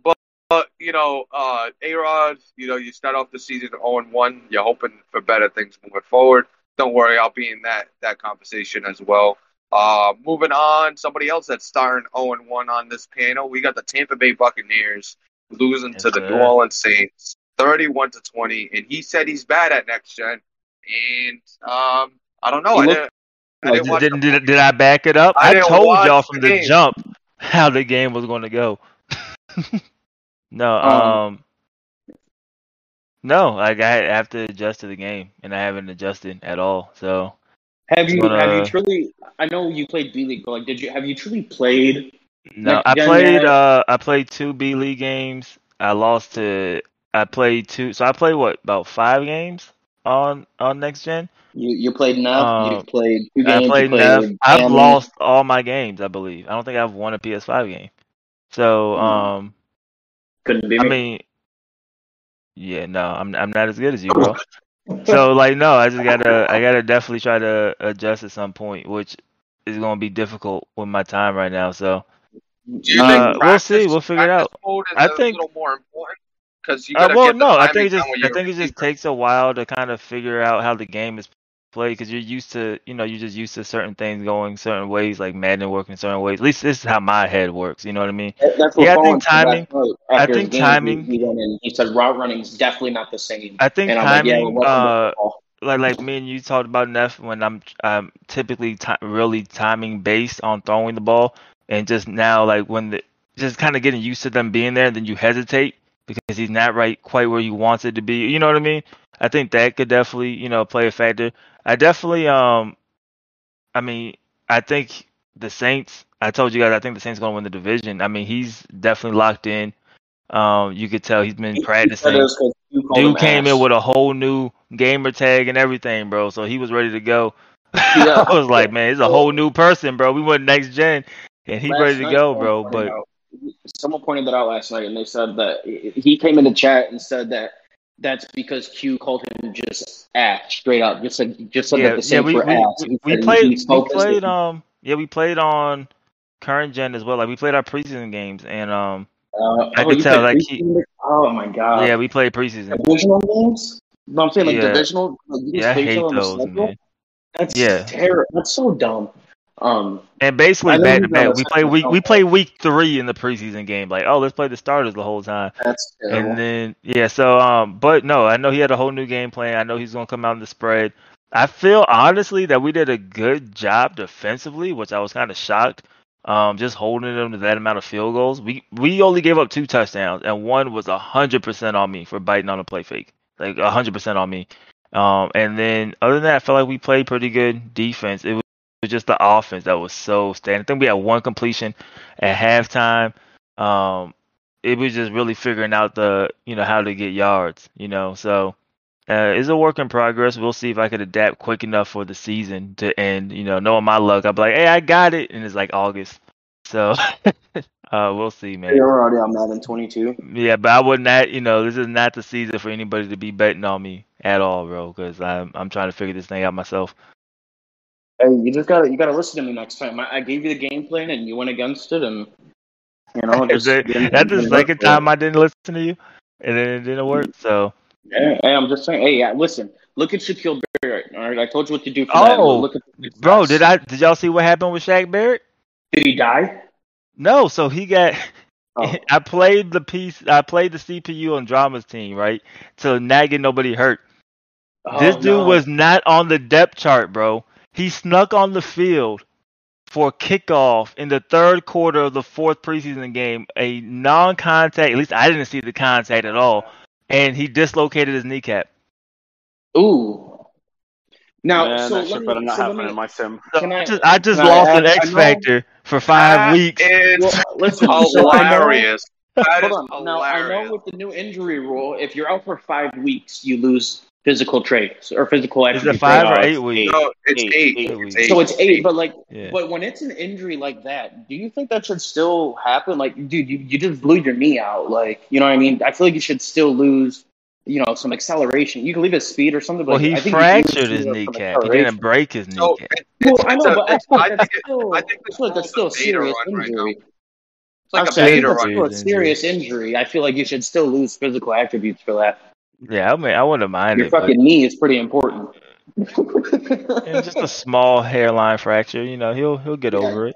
but, but you know, uh, A Rod, you know, you start off the season 0 and 1. You're hoping for better things moving forward. Don't worry, I'll be in that that conversation as well. Uh, moving on, somebody else that's starting 0 and 1 on this panel. We got the Tampa Bay Buccaneers losing Yes, to the sir. New Orleans Saints, 31 to 20, and he said he's bad at next gen. And um, I don't know. I didn't. I didn't did, watch did, the did, did I back it up? I I, told y'all from the game. jump how the game was going to go. no, Um, um, no, like I have to adjust to the game, and I haven't adjusted at all. So have you gonna- have you truly? I know you played B League, but like, did you have you truly played? no, Next I played. yet? Uh, I played two B League games. I lost to. I played two. So I played what about five games on on next gen. You you played Neff. Um, you played two I games. played you Neff. played I've Family. lost all my games. I believe. I don't think I've won a PS5 game. So Hmm. um. Couldn't be I me. mean, yeah, no, I'm I'm not as good as you, bro. so like, no, I just gotta I gotta definitely try to adjust at some point, which is gonna be difficult with my time right now. So Do you Uh, think we'll see. We'll figure it out. Mode is I a think- little more important because you uh, well, get no, I think it just I your think it just takes a while to kind of figure out how the game is played because you're used to you know you're just used to certain things going certain ways, like Madden working certain ways. At least this is how my head works. You know what I mean? That- That's what Yeah, I think timing- I think timing- He, he went in. He said route running is definitely not the same. I think and I'm like, yeah, timing. well, welcome to uh, like like me and you talked about Neff when I'm um typically ti really timing based on throwing the ball and just now like when the just kind of getting used to them being there and then you hesitate because he's not right quite where you want it to be. You know what I mean? I think that could definitely you know play a factor. I definitely um I mean I think the Saints. I told you guys I think the Saints gonna win the division. I mean he's definitely locked in. Um, you could tell he's been He- he said practicing. it was 'cause you called Dude came ass. in with a whole new gamer tag and everything, bro. So he was ready to go. Yeah. I was like, man, it's a whole new person, bro. We went next gen, and he Last ready to go, bro. But out- someone pointed that out last night, and they said that he came in the chat and said that that's because Q called him just ass straight up. Just said just said yeah, that the yeah, Saints we were we, ass. we, we played we played um yeah we played on current gen as well. Like we played our preseason games, and um Uh, I oh, could tell, like, he- Oh my god. yeah we played preseason. Divisional games? No, I'm saying like Yeah. divisional. Like, Yeah, I hate other on the those, man. That's Yeah. terrible. That's so dumb. Um, And basically back to back, we play week we play week three in the preseason game. Like, oh, let's play the starters the whole time. that's terrible. And then yeah, so um, but no, I know he had a whole new game plan. I know he's gonna come out in the spread. I feel honestly that we did a good job defensively, which I was kind of shocked. Um, just holding them to that amount of field goals. We we only gave up two touchdowns, and one was a hundred percent on me for biting on a play fake, like a hundred percent on me. Um, and then other than that, I felt like we played pretty good defense. It was just the offense that was so standing. I think we had one completion at halftime. Um, it was just really figuring out the you know how to get yards you know so uh, it's a work in progress we'll see if i could adapt quick enough for the season to end you know knowing my luck i'll be like hey i got it and it's like august so Uh, we'll see, man. You're already on Madden 22. Yeah, but I would not. You know, this is not the season for anybody to be betting on me at all, bro. Because I'm I'm trying to figure this thing out myself. Hey, you just gotta you gotta listen to me next time. I, I gave you the game plan and you went against it, and you know, just That's the second time I didn't listen to you, and then it didn't work. So Yeah, hey, I'm just saying. Hey, yeah, listen. Look at Shaquil Barrett. All right, I told you what to do for that. Oh, Look at the Bro, did I did y'all see what happened with Shaq Barrett? Did he die? No, so he got Oh. I played the piece I played the CPU on Drama's team, right? To not get nobody hurt. Oh, this Oh, dude no. was not on the depth chart, bro. He snuck on the field for kickoff in the third quarter of the fourth preseason game, a non contact at least I didn't see the contact at all. And he dislocated his kneecap. Ooh. Now, Man, so that shit let better me, not so happen me, in my sim. So Can I, I- just I just can I lost an X Factor for five That weeks. is well, listen. so hilarious. That is Hold on. Now I know with the new injury rule, if you're out for five weeks, you lose physical traits or physical Is attributes. it five or eight weeks? No, it's Eight, eight. eight It's eight. So it's eight, but like, Yeah. but when it's an injury like that, do you think that should still happen? Like, dude, you, you just blew your knee out. Like, you know what I mean? I feel like you should still lose, you know, some acceleration. You can leave his speed or something. But Well, like, he I think fractured his kneecap. He didn't break his kneecap. it, Well, I know, a, but I it's, feel I think that's it, still, I think like that's still a it's serious run right injury. It's like I'm a saying, I think that's run. still a Injury. serious injury. I feel like you should still lose physical attributes for that. Yeah, I mean, I wouldn't mind Your it, but fucking knee is pretty important. it's just a small hairline fracture. You know, he'll he'll get Yeah. over it.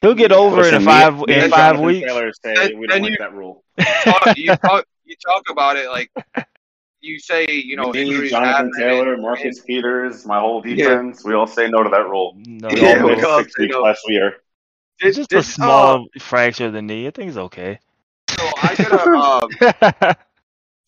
He'll get over it in me- five me in and five weeks. Taylor say And- we don't and like you- that rule. talk, you talk you talk about it like you say you know Me, Jonathan Taylor, and- Marcus Peters, my whole Yeah. defense, we all say no to that rule. No, We Yeah, all we all six say weeks no. last year. it's Did- just a did, small fracture of the knee. I think it's okay. uh, so I gotta um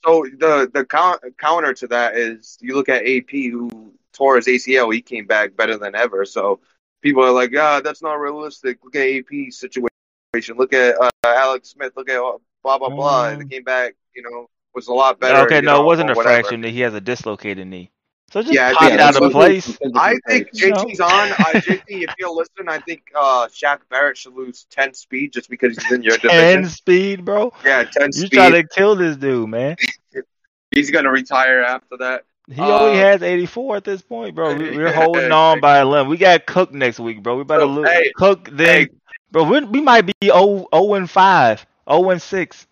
so the the count, counter to that is you look at AP who tore his ACL, he came back better than ever. So people are like, yeah, that's not realistic. Look at AP situation. Look at uh, Alex Smith. Look at uh, blah blah blah. Um, They came back, you know, was a lot better. okay, no, know, it wasn't a whatever. fracture knee. He has a dislocated knee. So just Yeah, popped think out of what- place. I think You know. JT's on. I, JT, if you'll listen, I think uh, Shaq Barrett should lose ten speed just because he's in your division. Ten speed, bro. Yeah, ten You speed. try to kill this dude, man. He's gonna retire after that. He only Uh, has 84 at this point, bro. We, we're holding on by a limb. We got Cook next week, bro. We better So, lose hey, Cook then, hey. bro. We, we might be 0, 0 and 5, 0 and 6.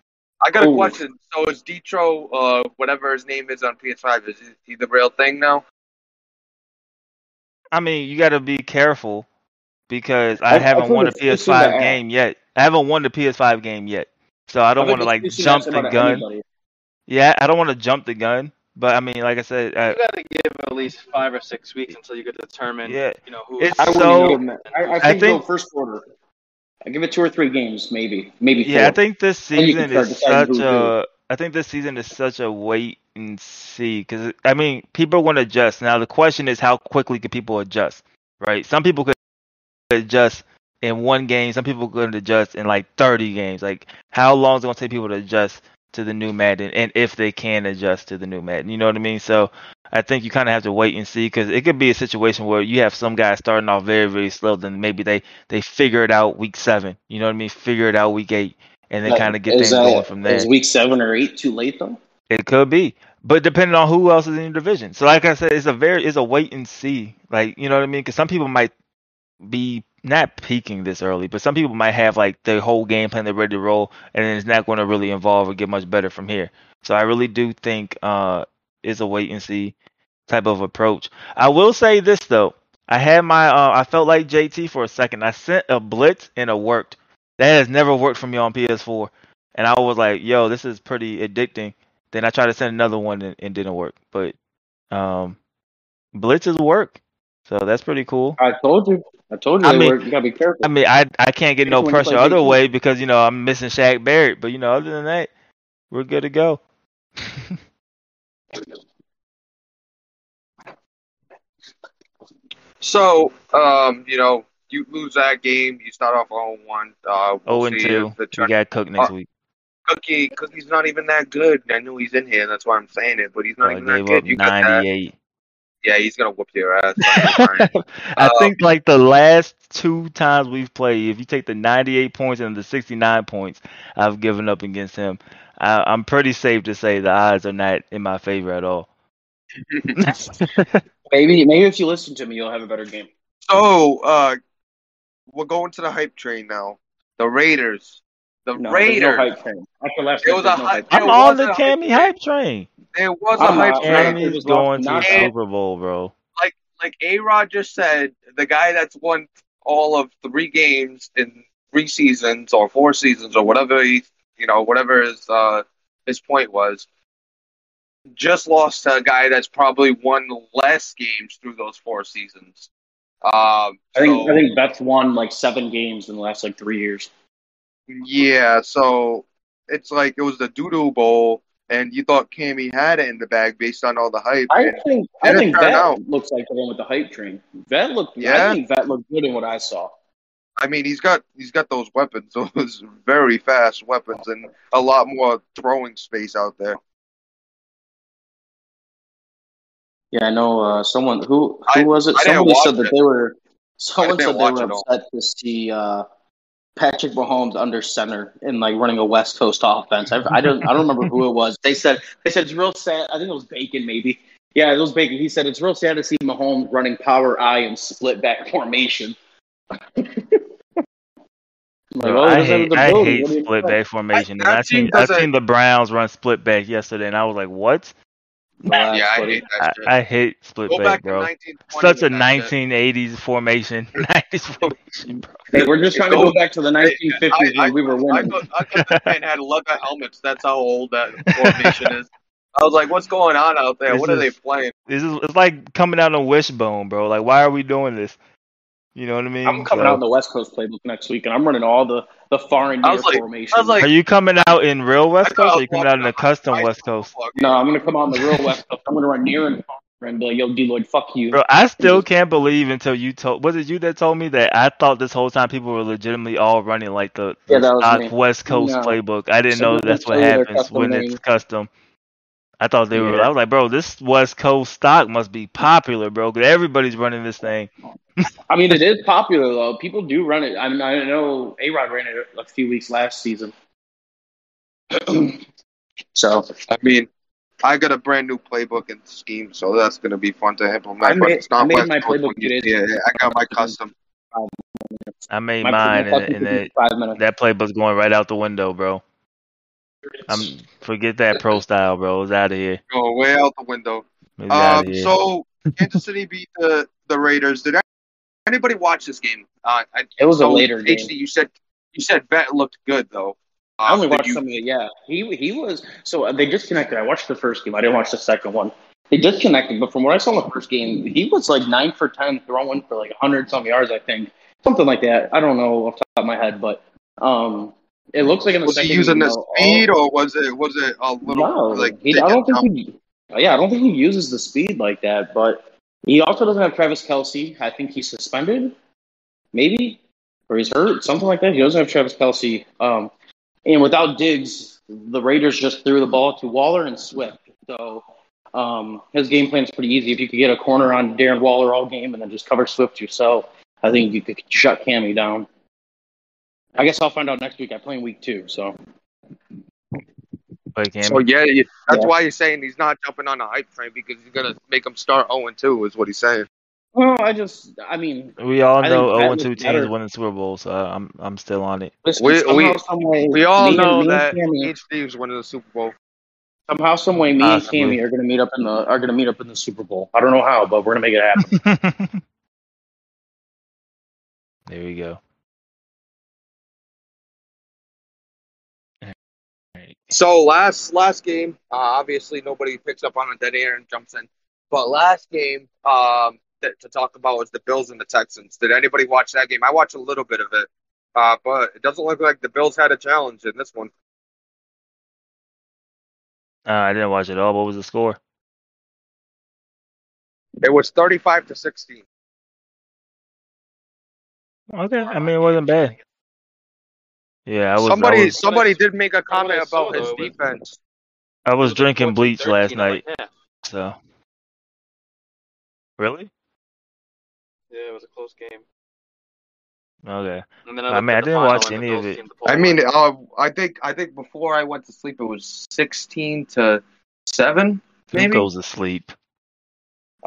I got a Ooh. question. So is Detro, uh, whatever his name is on PS5, is he the real thing now? I mean, you got to be careful because I, I- I haven't think won a it's exclusive to PS5 game yet. I haven't won the PS5 game yet, so I don't want to like jump the gun. Yeah, I don't want to jump the gun, but I mean, like I said, uh, You gotta give at least five or six weeks until you can determine, yeah, you know, who. It's I so- give him- I, I I think, think- go first quarter. I give it two or three games, maybe, maybe four. Yeah, I think this Then you can season is such who. a. I think this season is such a wait and see because I mean people want to adjust. Now the question is how quickly can people adjust, right? Some people could adjust in one game. Some people could adjust in like 30 games. Like how long is it gonna take people to adjust to the new Madden, and if they can adjust to the new Madden, you know what I mean? So I think you kind of have to wait and see because it could be a situation where you have some guys starting off very very slow, then maybe they they figure it out week seven. You know what I mean? Figure it out week eight, and then Like, kind of get things that- going from there. Is week seven or eight too late though? It could be, but depending on who else is in your division. So, like I said, it's a very it's a wait and see. Like you know what I mean? Because some people might be not peaking this early, but some people might have like the whole game plan they're ready to roll, and it's not going to really evolve or get much better from here. So, I really do think uh it's a wait and see type of approach. I will say this though. I had my uh, I felt like JT for a second. I sent a blitz and it worked. That has never worked for me on PS4. And I was like, yo, this is pretty addicting. Then I tried to send another one and it didn't work. But um blitzes work. So that's pretty cool. I told you. I told you. I mean- work. You gotta be careful. I mean, I I can't get no Especially when you pressure other JT. way because you know I'm missing Shaq Barrett. But you know, other than that, we're good to go. So, um, you know, you lose that game, you start off 0 1. Uh, we'll Oh and see two. the We turn- got Cook next Uh, week. Cookie, Cookie's not even that good. I know he's in here, that's why I'm saying it, but he's not I even that gave good. up You got that. 98. Yeah, he's gonna whoop your ass. I Uh, think like the last two times we've played, if you take the 98 points and the 69 points I've given up against him, I, I'm pretty safe to say the odds are not in my favor at all. Maybe maybe if you listen to me, you'll have a better game. so, uh, we're going to the hype train now. The Raiders. The No, Raiders. there's no hype train. After last There week, was a there's no hype- hype I'm on the wasn't hype train. hype. There was a I'm hype train. Cammy Cammy's was going to the. Super Bowl, bro. like like A Rod just said, the guy that's won all of three games in three seasons or four seasons or whatever he you know, whatever his uh his point was, just lost to a guy that's probably won less games through those four seasons. Um I think so, I think Betts won like seven games in the last like three years. Yeah, so it's like it was the doo-doo bowl and you thought Cammy had it in the bag based on all the hype. I and think I think Vet out. looks like the one with the hype train. Vet looked. Yeah? I think Vet looked good in what I saw. I mean, he's got he's got those weapons, those very fast weapons, and a lot more throwing space out there. Yeah, I know. Uh, someone who who I- was it? I Somebody said watch that it. they were. Someone said they were it all. upset to see uh, Patrick Mahomes under center and like running a West Coast offense. I, I don't. I don't remember who it was. They said they said it's real sad. I think it was Bacon, maybe. Yeah, it was Bacon. He said it's real sad to see Mahomes running power I and split back formation. I'm like, well, I hate, I hate What do you split back formation, that and I team seen I doesn't- seen the Browns run split back yesterday, and I was like, "What?" Relax, yeah, I hate I, that. I hate split Go back, back to bro. Such a with that shit. 1980s formation, 90s formation, bro. Hey, we're just trying to Go- go back to the 1950s I- I- when we were I winning. thought, I thought this man had leather helmets. That's how old that formation is. I was like, what's going on out there? This what are they playing? This is it's like coming out on Wishbone, bro. Like, why are we doing this? You know what I mean? I'm coming So- out in the West Coast playbook next week, and I'm running all the the far and I near was like- formation. I was like, Are you coming out in real West I thought I Coast, or was you coming out in a a custom high West Coast? no, I'm gonna come out in the real West Coast. I'm gonna run near and far and be like, "Yo, D-Lloyd, fuck you." Bro, I still can't believe until you told. Was it you that told me that? I thought this whole time people were legitimately all running like the, the Yeah, that was. West Coast No. playbook. I didn't know that's what told you they're happens when made. it's custom. I thought they were. I was like, bro, this West Coast stock must be popular, bro, because everybody's running this thing. I mean, it is popular though. People do run it. I mean, I know A Rod ran it a few weeks last season. so I mean, I got a brand new playbook and scheme, so that's going to be fun to implement. I but made- it's not I made West my Coast playbook when you two days see it. ago. I got my custom. I made my mine, my and, and that five minutes. that playbook's going right out the window, bro. I'm forget that pro style, bro. It's out of here. Go way out the window. Um, here. so Kansas City beat the the Raiders. Did anybody watch this game? Uh, I, It was a so, later game. HD, you said you said Bet looked good though. Uh, I only watched you- some of it. Yeah, he he was so uh, they disconnected. I watched the first game. I didn't watch the second one. They disconnected, but from what I saw in the first game, he was like nine for ten throwing for like hundred some yards. I think something like that. I don't know off the top of my head, but um, it looks like in the Was second he using game, the speed, all- or was it was it a little no, like? he, I don't think he. Yeah, I don't think he uses the speed like that. But he also doesn't have Travis Kelce. I think he's suspended, maybe, or he's hurt, something like that. He doesn't have Travis Kelce. Um, and without Diggs, the Raiders just threw the ball to Waller and Swift. So um, his game plan is pretty easy. If you could get a corner on Darren Waller all game and then just cover Swift yourself, I think you could shut Cammy down. I guess I'll find out next week. I play in week two, so Wait, Cam, So yeah, you, that's Yeah. why he's saying he's not jumping on the hype train because he's gonna make him start zero and two. Is what he's saying. well, I just, I mean, we all I know think 0 that oh and 2 teams better. winning Super Bowl, so I'm I'm still on it. listen, We- somehow, we- way, We all know that Cammy- HD's winning the Super Bowl. somehow, some way, me Possibly. and Cammy are gonna meet up in the are gonna meet up in the Super Bowl. I don't know how, but we're gonna make it happen. there we go. So last last game, uh, obviously nobody picks up on a dead air and jumps in. But last game, um, that, to talk about was the Bills and the Texans. Did anybody watch that game? I watched a little bit of it, uh, but it doesn't look like the Bills had a challenge in this one. Uh, I didn't watch it all. What was the score? It was thirty-five to sixteen. Okay, I mean it wasn't bad. Yeah, I was. somebody I was, somebody did make a comment about his though, it was- defense. I was was drinking bleach last night, like, yeah. so Really? Yeah, it was a close game. Okay. And then I mean, I looked at the didn't watch any of it. team to pull I mean, out. uh, I think I think before I went to sleep, it was sixteen to seven, Who maybe. goes to sleep?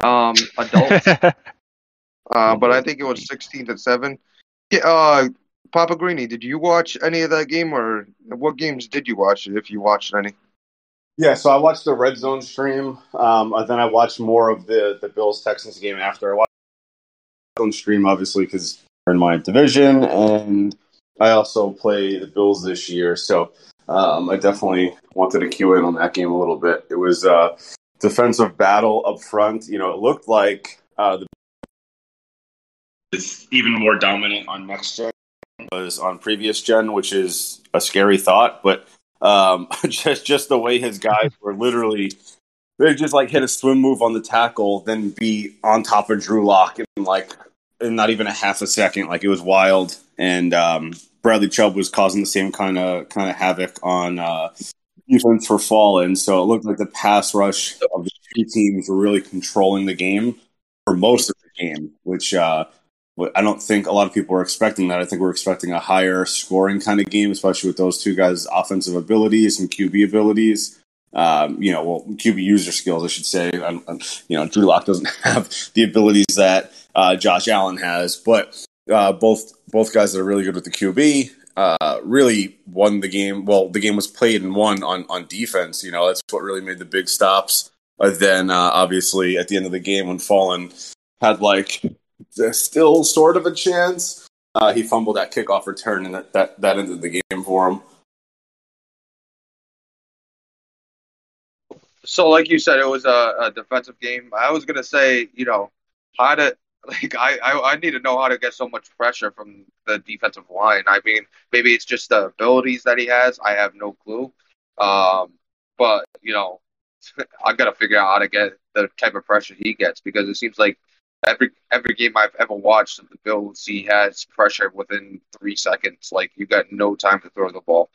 Um, adults. uh, but I think it was sixteen to seven. Yeah, uh, Papa Greeny, did you watch any of that game, or what games did you watch? If you watched any. Yeah, so I watched the red zone stream. Um, and then I watched more of the the Bills Texans game after. I watched the red zone stream obviously because they're in my division, and I also play the Bills this year, so um, I definitely wanted to cue in on that game a little bit. It was a defensive battle up front. You know, it looked like uh, the is even more dominant on next gen was on previous gen, which is a scary thought, but um, just just the way his guys were literally they just like hit a swim move on the tackle, then be on top of Drew Lock in like in not even a half a second. Like it was wild, and um, Bradley Chubb was causing the same kind of kind of havoc on uh, defense for Fallen. So it looked like the pass rush of the two teams were really controlling the game for most of the game, which. Uh, I don't think a lot of people were expecting that. I think we're expecting a higher scoring kind of game, especially with those two guys' offensive abilities and QB abilities. Um, you know, well, QB user skills, I should say. Um, um, you know, Drew Lock doesn't have the abilities that uh, Josh Allen has, but uh, both both guys that are really good with the QB uh, really won the game. Well, the game was played and won on on defense. You know, that's what really made the big stops. But then, uh, obviously, at the end of the game, when Fallen had like there's still sort of a chance. Uh, he fumbled that kickoff return, and that, that, that ended the game for him. So, like you said, it was a, a defensive game. I was gonna say, you know, how to like I, I I need to know how to get so much pressure from the defensive line. I mean, maybe it's just the abilities that he has. I have no clue. Um, but you know, I gotta figure out how to get the type of pressure he gets because it seems like every every game I've ever watched of the Bills, he has pressure within three seconds. Like you got no time to throw the ball,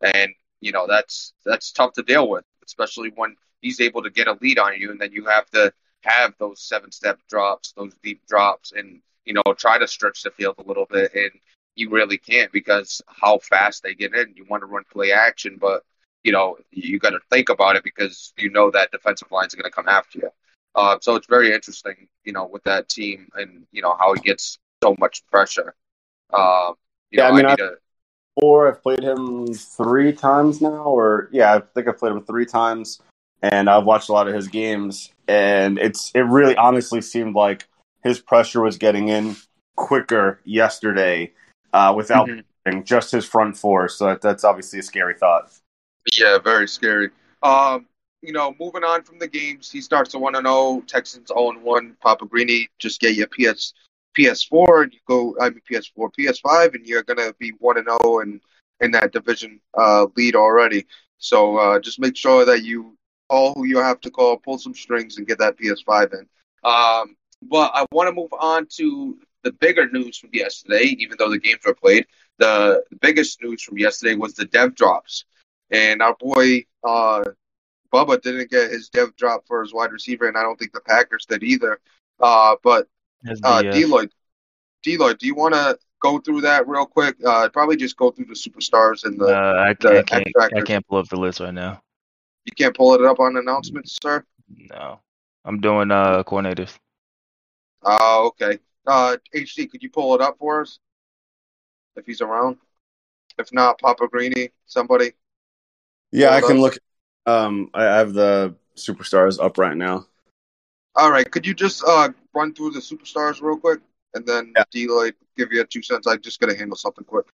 and you know that's that's tough to deal with, especially when he's able to get a lead on you, and then you have to have those seven step drops, those deep drops, and you know try to stretch the field a little bit, and you really can't because how fast they get in. You want to run play action, but you know you got to think about it because you know that defensive line's going to come after you. Uh, so it's very interesting, you know, with that team and you know how he gets so much pressure. Um, you Yeah, know, I mean, I to. Four, I've played him three times now, or yeah, I think I've played him three times, and I've watched a lot of his games, and it's it really honestly seemed like his pressure was getting in quicker yesterday uh, without Mhm. just his front four. So that, that's obviously a scary thought. Yeah, very scary. Um, you know, moving on from the games, he starts a one and zero. Texans zero and one. Papa Greeny just get your PS PS4 and you go. I mean PS4, PS5, and you're gonna be one and zero and in that division uh, lead already. So uh, just make sure that you call who you have to call, pull some strings, and get that PS5 in. Um, but I want to move on to the bigger news from yesterday, even though the games were played. The, the biggest news from yesterday was the dev drops. And our boy uh, Bubba didn't get his dev drop for his wide receiver, and I don't think the Packers did either. Uh, but That's uh, uh, D-Lloyd, D-Lloyd, do you want to go through that real quick? Uh, probably just go through the superstars and the. uh, I, the can't, I can't. I X-Factors. can't pull up the list right now. You can't pull it up on announcements, sir. No, I'm doing uh coordinators. Oh, okay. Uh, HD, could you pull it up for us if he's around? If not, Papa Greeny, somebody. Yeah, I can look. Um, I have the superstars up right now. All right, could you just uh run through the superstars real quick, and then Yeah. D-Lloyd give you a two cents. I just gotta handle something quick.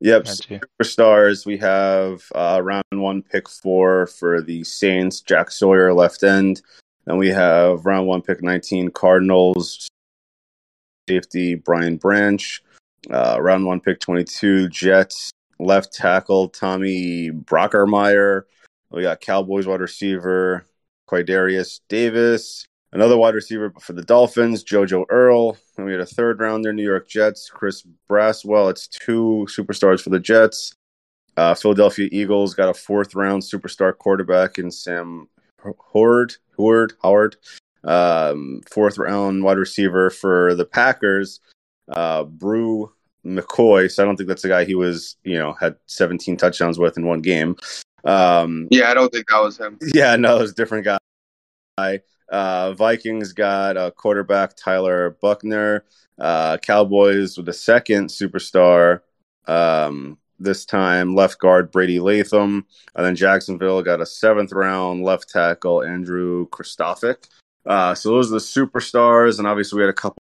Yep, superstars. We have uh, round one, pick four for the Saints, Jack Sawyer, left end. Then we have round one, pick 19, Cardinals, safety, Brian Branch. Uh, round one, pick 22, Jets, left tackle, Tommy Brockermeyer. We got Cowboys wide receiver, Quidarius Davis. Another wide receiver for the Dolphins, JoJo Earle. And we had a third rounder, New York Jets, Chris Braswell. It's two superstars for the Jets. Uh, Philadelphia Eagles got a fourth round superstar quarterback in Sam Howard. Howard. Howard. Um, fourth round wide receiver for the Packers, uh, Bru McCoy. So I don't think that's the guy he was, you know, had 17 touchdowns with in one game. Um, Yeah, I don't think that was him. yeah, no, it was a different guy. Uh, Vikings got a quarterback Tyler Buchner. Uh, Cowboys with a second superstar. Um, this time left guard Brady Latham, and then Jacksonville got a seventh round left tackle Andrew Kristofic. Uh, so those are the superstars, and obviously we had a couple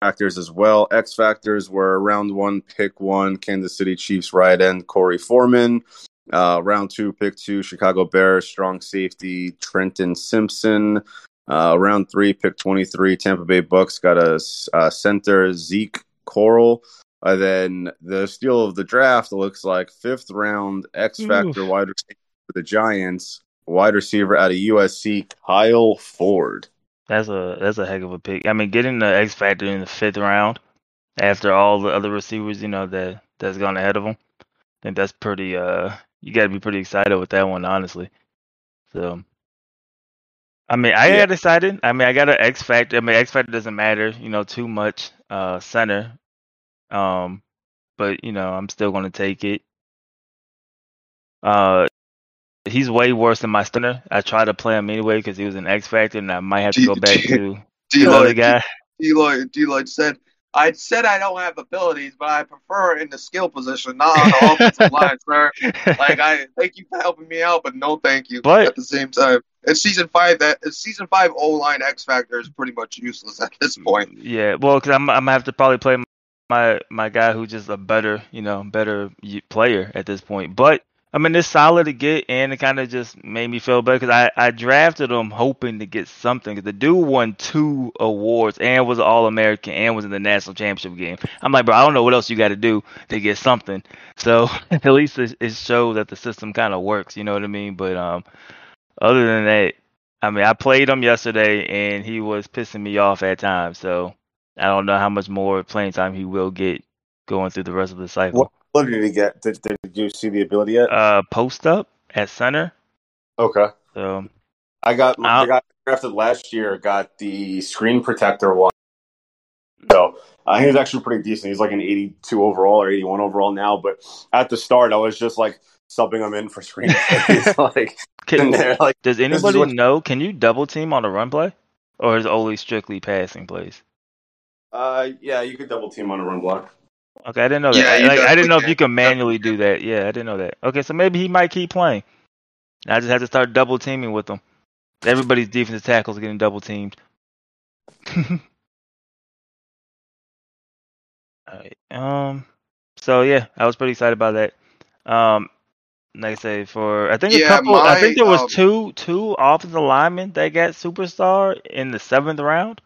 factors as well. X factors were round one, pick one, Kansas City Chiefs right end Korey Foreman. Uh, round two, pick two, Chicago Bears strong safety Trenton Simpson. Uh, round three, pick 23, Tampa Bay Bucks got a uh, center Zeke Correll. And then the steal of the draft looks like fifth round X Factor wide receiver for the Giants, wide receiver out of USC, Kyle Ford. That's a that's a heck of a pick. I mean, getting the X Factor in the fifth round after all the other receivers, you know, that that's gone ahead of him. I think that's pretty. Uh, you got to be pretty excited with that one, honestly. So, I mean, I Yeah. got excited. I mean, I got an X Factor. I mean, X Factor doesn't matter, you know, too much. Uh, center. Um, but you know, I'm still going to take it. Uh, he's way worse than my center. I tried to play him anyway because he was an X Factor, and I might have to go back to D-Lloyd, guy. D-Lloyd, D-Lloyd said, I said I don't have abilities, but I prefer in the skill position, not on the offensive line, sir. Like I thank you for helping me out, but no thank you But- at the same time. It's season five that it's season five O line X Factor is pretty much useless at this point. Yeah, well, because I'm I'm gonna have to probably play my my guy who's just a better, you know, better player at this point. But I mean, it's solid to get, and it kind of just made me feel better because I I drafted him hoping to get something. 'Cause the dude won two awards and was All American and was in the national championship game. I'm like, bro, I don't know what else you got to do to get something. So at least it, it shows that the system kind of works. You know what I mean? But um, other than that, I mean, I played him yesterday and he was pissing me off at times. So I don't know how much more playing time he will get going through the rest of the cycle. Ability did he get? Did, did you see the ability yet? Uh, post up at center. okay. So I got I'll- the guy drafted last year got the screen protector one. So uh, he was actually pretty decent. He's like an 82 overall or 81 overall now. But at the start, I was just like subbing him in for screen like, can, like, does anybody what- know? Can you double team on a run play, or is it only strictly passing plays? uh, yeah, you could double team on a run block. Okay, I didn't know that. you Like, I didn't know if you can. manually do that. Yeah, I didn't know that. Okay, so maybe he might keep playing. I just have to start double teaming with him. Everybody's defensive tackles getting double teamed. Alright. Um. So yeah, I was pretty excited about that. Um. Like I say, for I think a Yeah, couple. I think there was um, two two offensive linemen that got superstar in the seventh round.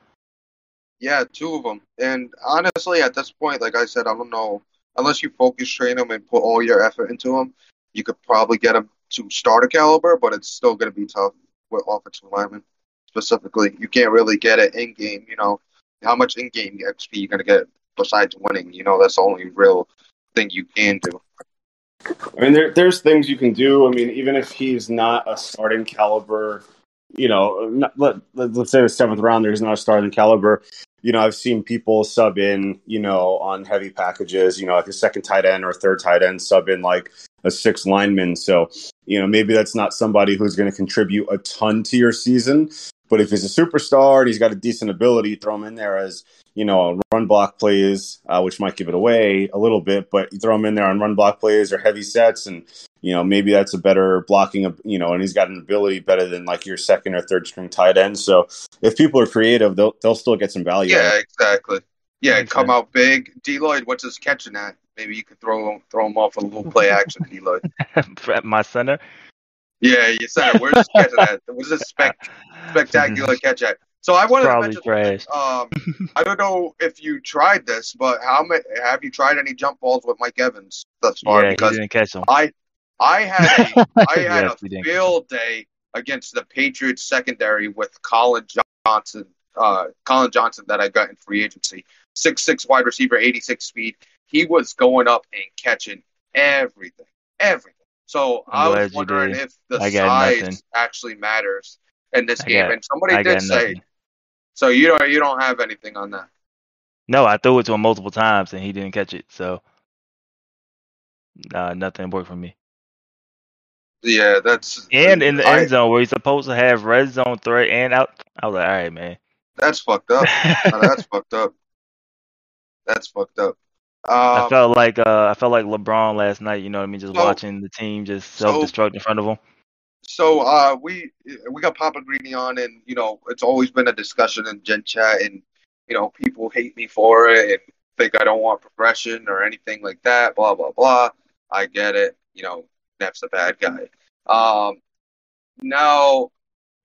Yeah, two of them. And honestly, at this point, like I said, I don't know. Unless you focus train them and put all your effort into them, you could probably get them to starter caliber, but it's still going to be tough with offensive linemen specifically. You can't really get it in game. You know, how much in game XP you're going to get besides winning? You know, that's the only real thing you can do. I mean, there, there's things you can do. I mean, even if he's not a starting caliber, you know, not, let, let, let's say the seventh rounder is not a starting caliber. You know, I've seen people sub in, you know, on heavy packages, you know, like a second tight end or a third tight end sub in like a six lineman. So, you know, maybe that's not somebody who's going to contribute a ton to your season. But if he's a superstar and he's got a decent ability, throw him in there as, you know, run block plays, uh, which might give it away a little bit, but you throw him in there on run block plays or heavy sets, and you know maybe that's a better blocking of you know, and he's got an ability better than like your second or third string tight end. So if people are creative, they'll they'll still get some value. Yeah, exactly. Yeah, Makes come out big. D-Lloyd, what's his catching at? Maybe you could throw him, throw him off a little play action, D-Lloyd. at my center. Yeah, you said it. Where's this catch at? Where's this spec- spectacular catch at? So I wanted to Probably mention trash. Um, I don't know if you tried this, but how many have you tried any jump balls with Mike Evans thus far? Yeah, he because didn't catch him. I, I had a, I had Yes, a field day against the Patriots secondary with Collin Johnson, uh, Collin Johnson that I got in free agency, six six wide receiver, eighty six speed. He was going up and catching everything, everything. So I'm I was wondering if the size nothing. actually matters in this I game, got- and somebody I did say so. You don't you don't have anything on that. No, I threw it to him multiple times and he didn't catch it. So, uh, nothing worked for me. Yeah, that's And in the I- end zone where he's supposed to have red zone threat and out, I was like, all right, man. That's fucked up. No, that's fucked up. That's fucked up. I Um, felt like uh, I felt like LeBron last night. You know what I mean? Just So- watching the team just self destruct in front of him. so uh, we we got Papa Greeny on, and you know it's always been a discussion in Gen Chat, and you know people hate me for it and think I don't want progression or anything like that. Blah blah blah. I get it. You know, Neff's a bad guy. Um, now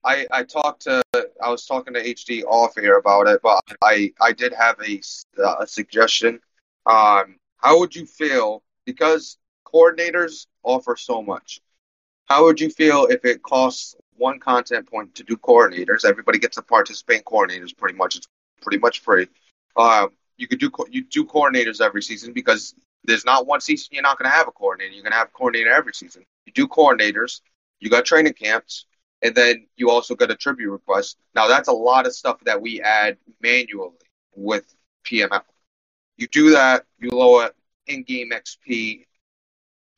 I I talked to I was talking to HD off air about it, but I I did have a uh, a suggestion. Um, how would you feel because coordinators offer so much? How would you feel if it costs one content point to do coordinators? Everybody gets to participate in coordinators. Pretty much, it's pretty much free. Um, you could do you do coordinators every season because there's not one season you're not going to have a coordinator. You're going to have a coordinator every season. You do coordinators. You got training camps, and then you also got a tribute request. Now that's a lot of stuff that we add manually with PML. You do that, you lower in-game XP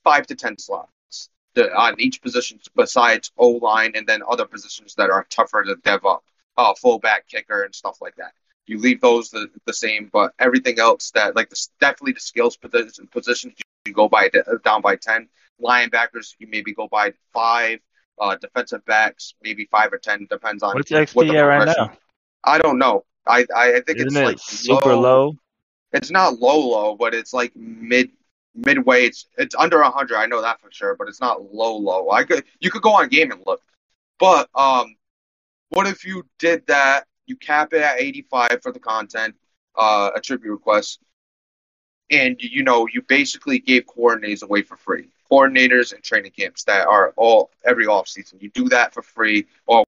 five to ten slots the, on each position besides O line and then other positions that are tougher to dev up, uh, fullback, kicker, and stuff like that. You leave those the, the same, but everything else that like the, definitely the skills position, positions you go by down by ten. Linebackers you maybe go by five. Uh, defensive backs maybe five or ten depends on What's what the XP right now? I don't know. I I, think Isn't it's it like super low? it's not low low, but it's like mid midway. It's it's under hundred. I know that for sure, but it's not low low. I could you could go on game and look. But um, what if you did that? You cap it at eighty five for the content, uh, attribute request, and you know you basically gave coordinators away for free. Coordinators and training camps that are all every off season. You do that for free or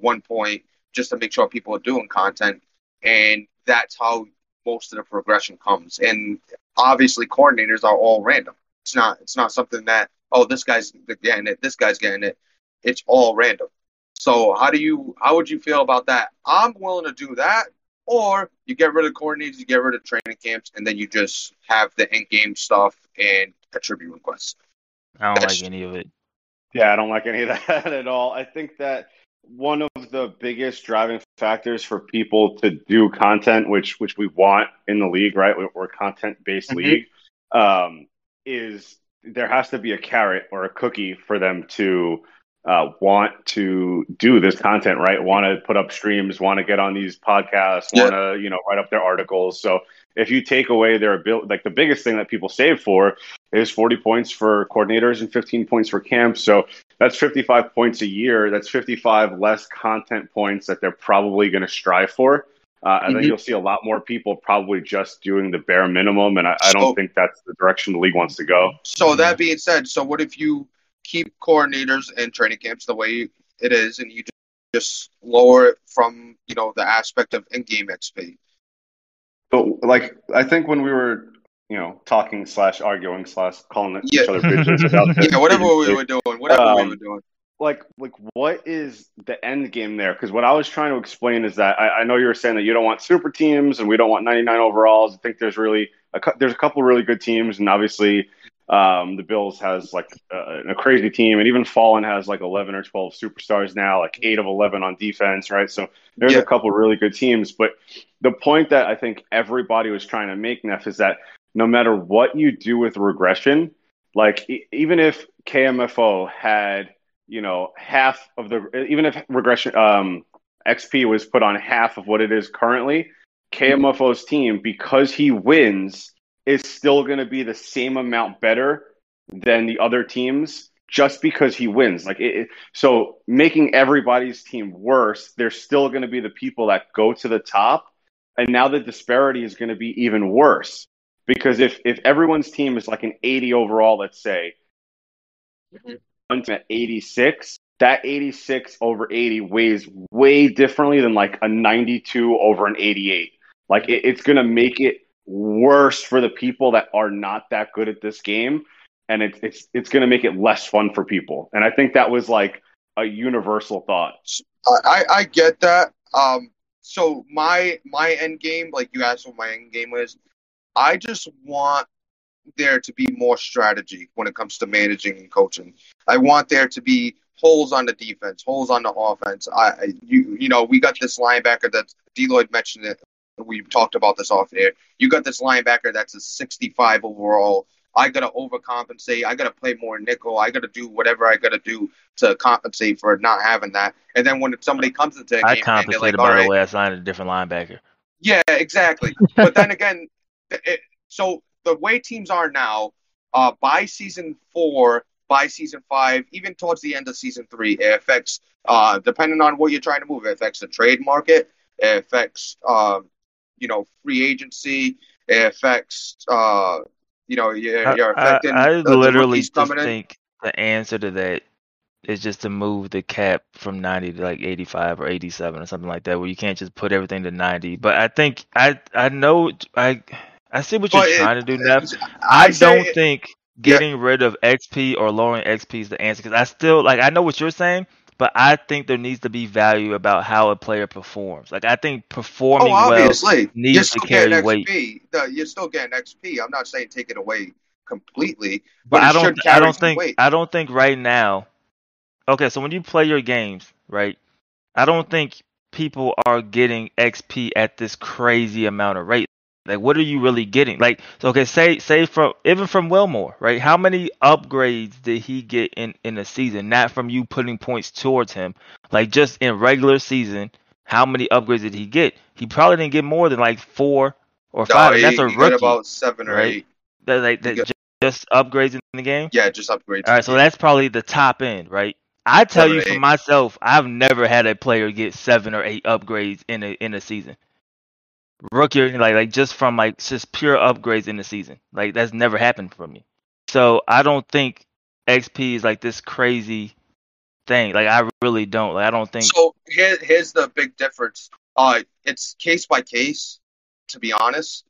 one point just to make sure people are doing content, and that's how most of the progression comes. And obviously, coordinators are all random. It's not. It's not something that oh this guy's getting it, this guy's getting it. It's all random. So how do you? How would you feel about that? I'm willing to do that. Or you get rid of coordinators, you get rid of training camps, and then you just have the in-game stuff and attribute requests. I don't That's- like any of it. Yeah, I don't like any of that at all. I think that one of the biggest driving factors for people to do content, which which we want in the league, right? We're, we're a content-based Mhm. league, um, is there has to be a carrot or a cookie for them to uh, want to do this content, right? Want to put up streams, want to get on these podcasts, want to you know write up their articles. So if you take away their ability, like the biggest thing that people save for is 40 points for coordinators and 15 points for camps. So that's 55 points a year. That's 55 less content points that they're probably going to strive for. Uh, I think Mhm. you'll see a lot more people probably just doing the bare minimum, and I, I don't think that's the direction the league wants to go. So that being said, so what if you keep coordinators and training camps the way it is, and you just lower it from you know the aspect of in-game XP? But like, I think when we were, you know, talking slash arguing slash calling Yeah. each other bitches about this, Yeah, whatever we were doing, whatever we Um, were doing. like like what is the end game there because what i was trying to explain is that I, I know you were saying that you don't want super teams and we don't want 99 overalls i think there's really a, there's a couple really good teams and obviously um, the bills has like a, a crazy team and even fallen has like 11 or 12 superstars now like 8 of 11 on defense right so there's Yeah. a couple really good teams but the point that i think everybody was trying to make neff is that no matter what you do with regression like e- even if kmfo had you know half of the even if regression um, XP was put on half of what it is currently, KMFO's team because he wins is still going to be the same amount better than the other teams just because he wins. Like it, it- so making everybody's team worse, there's still going to be the people that go to the top and now the disparity is going to be even worse because if if everyone's team is like an 80 overall, let's say, mm-hmm. at 86, that 86 over 80 weighs way differently than like a 92 over an 88. Like it, it's going to make it worse for the people that are not that good at this game, and it's it's it's going to make it less fun for people. And I think that was like a universal thought. I, I get that. Um, so my my end game, like you asked what my end game was, I just want there to be more strategy when it comes to managing and coaching. I want there to be holes on the defense, holes on the offense. I you you know we got this linebacker that D-Lloyd mentioned it. We've talked about this off air. You got this linebacker that's a 65 overall. I gotta overcompensate. I gotta play more nickel. I gotta do whatever I gotta do to compensate for not having that. And then when somebody comes into a I game and they're compensated like, by "All the way I signed a different linebacker. yeah, exactly. but then again, it, so the way teams are now, uh, by season four, by season five, even towards the end of season three, it affects, uh, depending on what you're trying to move, it affects the trade market, it affects, uh, you know, free agency, it affects, uh, you know, you're, I, you're I, affecting I the, the literally think the answer to that is just to move the cap from 90 to like 85 or 87 or something like that, where you can't just put everything to 90. But I think I I know I I see what you're But it- trying to do, Neff. I, I don't think getting rid of XP or lowering XP is the answer because I still like I know what you're saying, but I think there needs to be value about how a player performs. Like I think performing Oh, well obviously, you're needs to still carry getting weight. XP. You're still getting XP. I'm not saying take it away completely, But but, I don't I don't think weight. I don't think right now. Okay, so when you play your games, right? I don't think people are getting XP at this crazy amount of rate. Like what are you really getting? Like so okay, say say from even from Wilmore, right? How many upgrades did he get in in a season? Not from you putting points towards him. Like just in regular season, how many upgrades did he get? He probably didn't get more than like 4 or 5. No, and that's a he got rookie, about seven or right? eight. That like that got- ju- just upgrades in the game. Yeah, just upgrades. All right, so that's probably the top end, right? I tell Seven you for eight. myself, I've never had a player get seven or eight upgrades in a in a season. Rookie, like like just from like just pure upgrades in the season, like that's never happened for me. So I don't think XP is like this crazy thing. Like I really don't. Like I don't think. So here, here's the big difference. Uh, it's case by case, to be honest,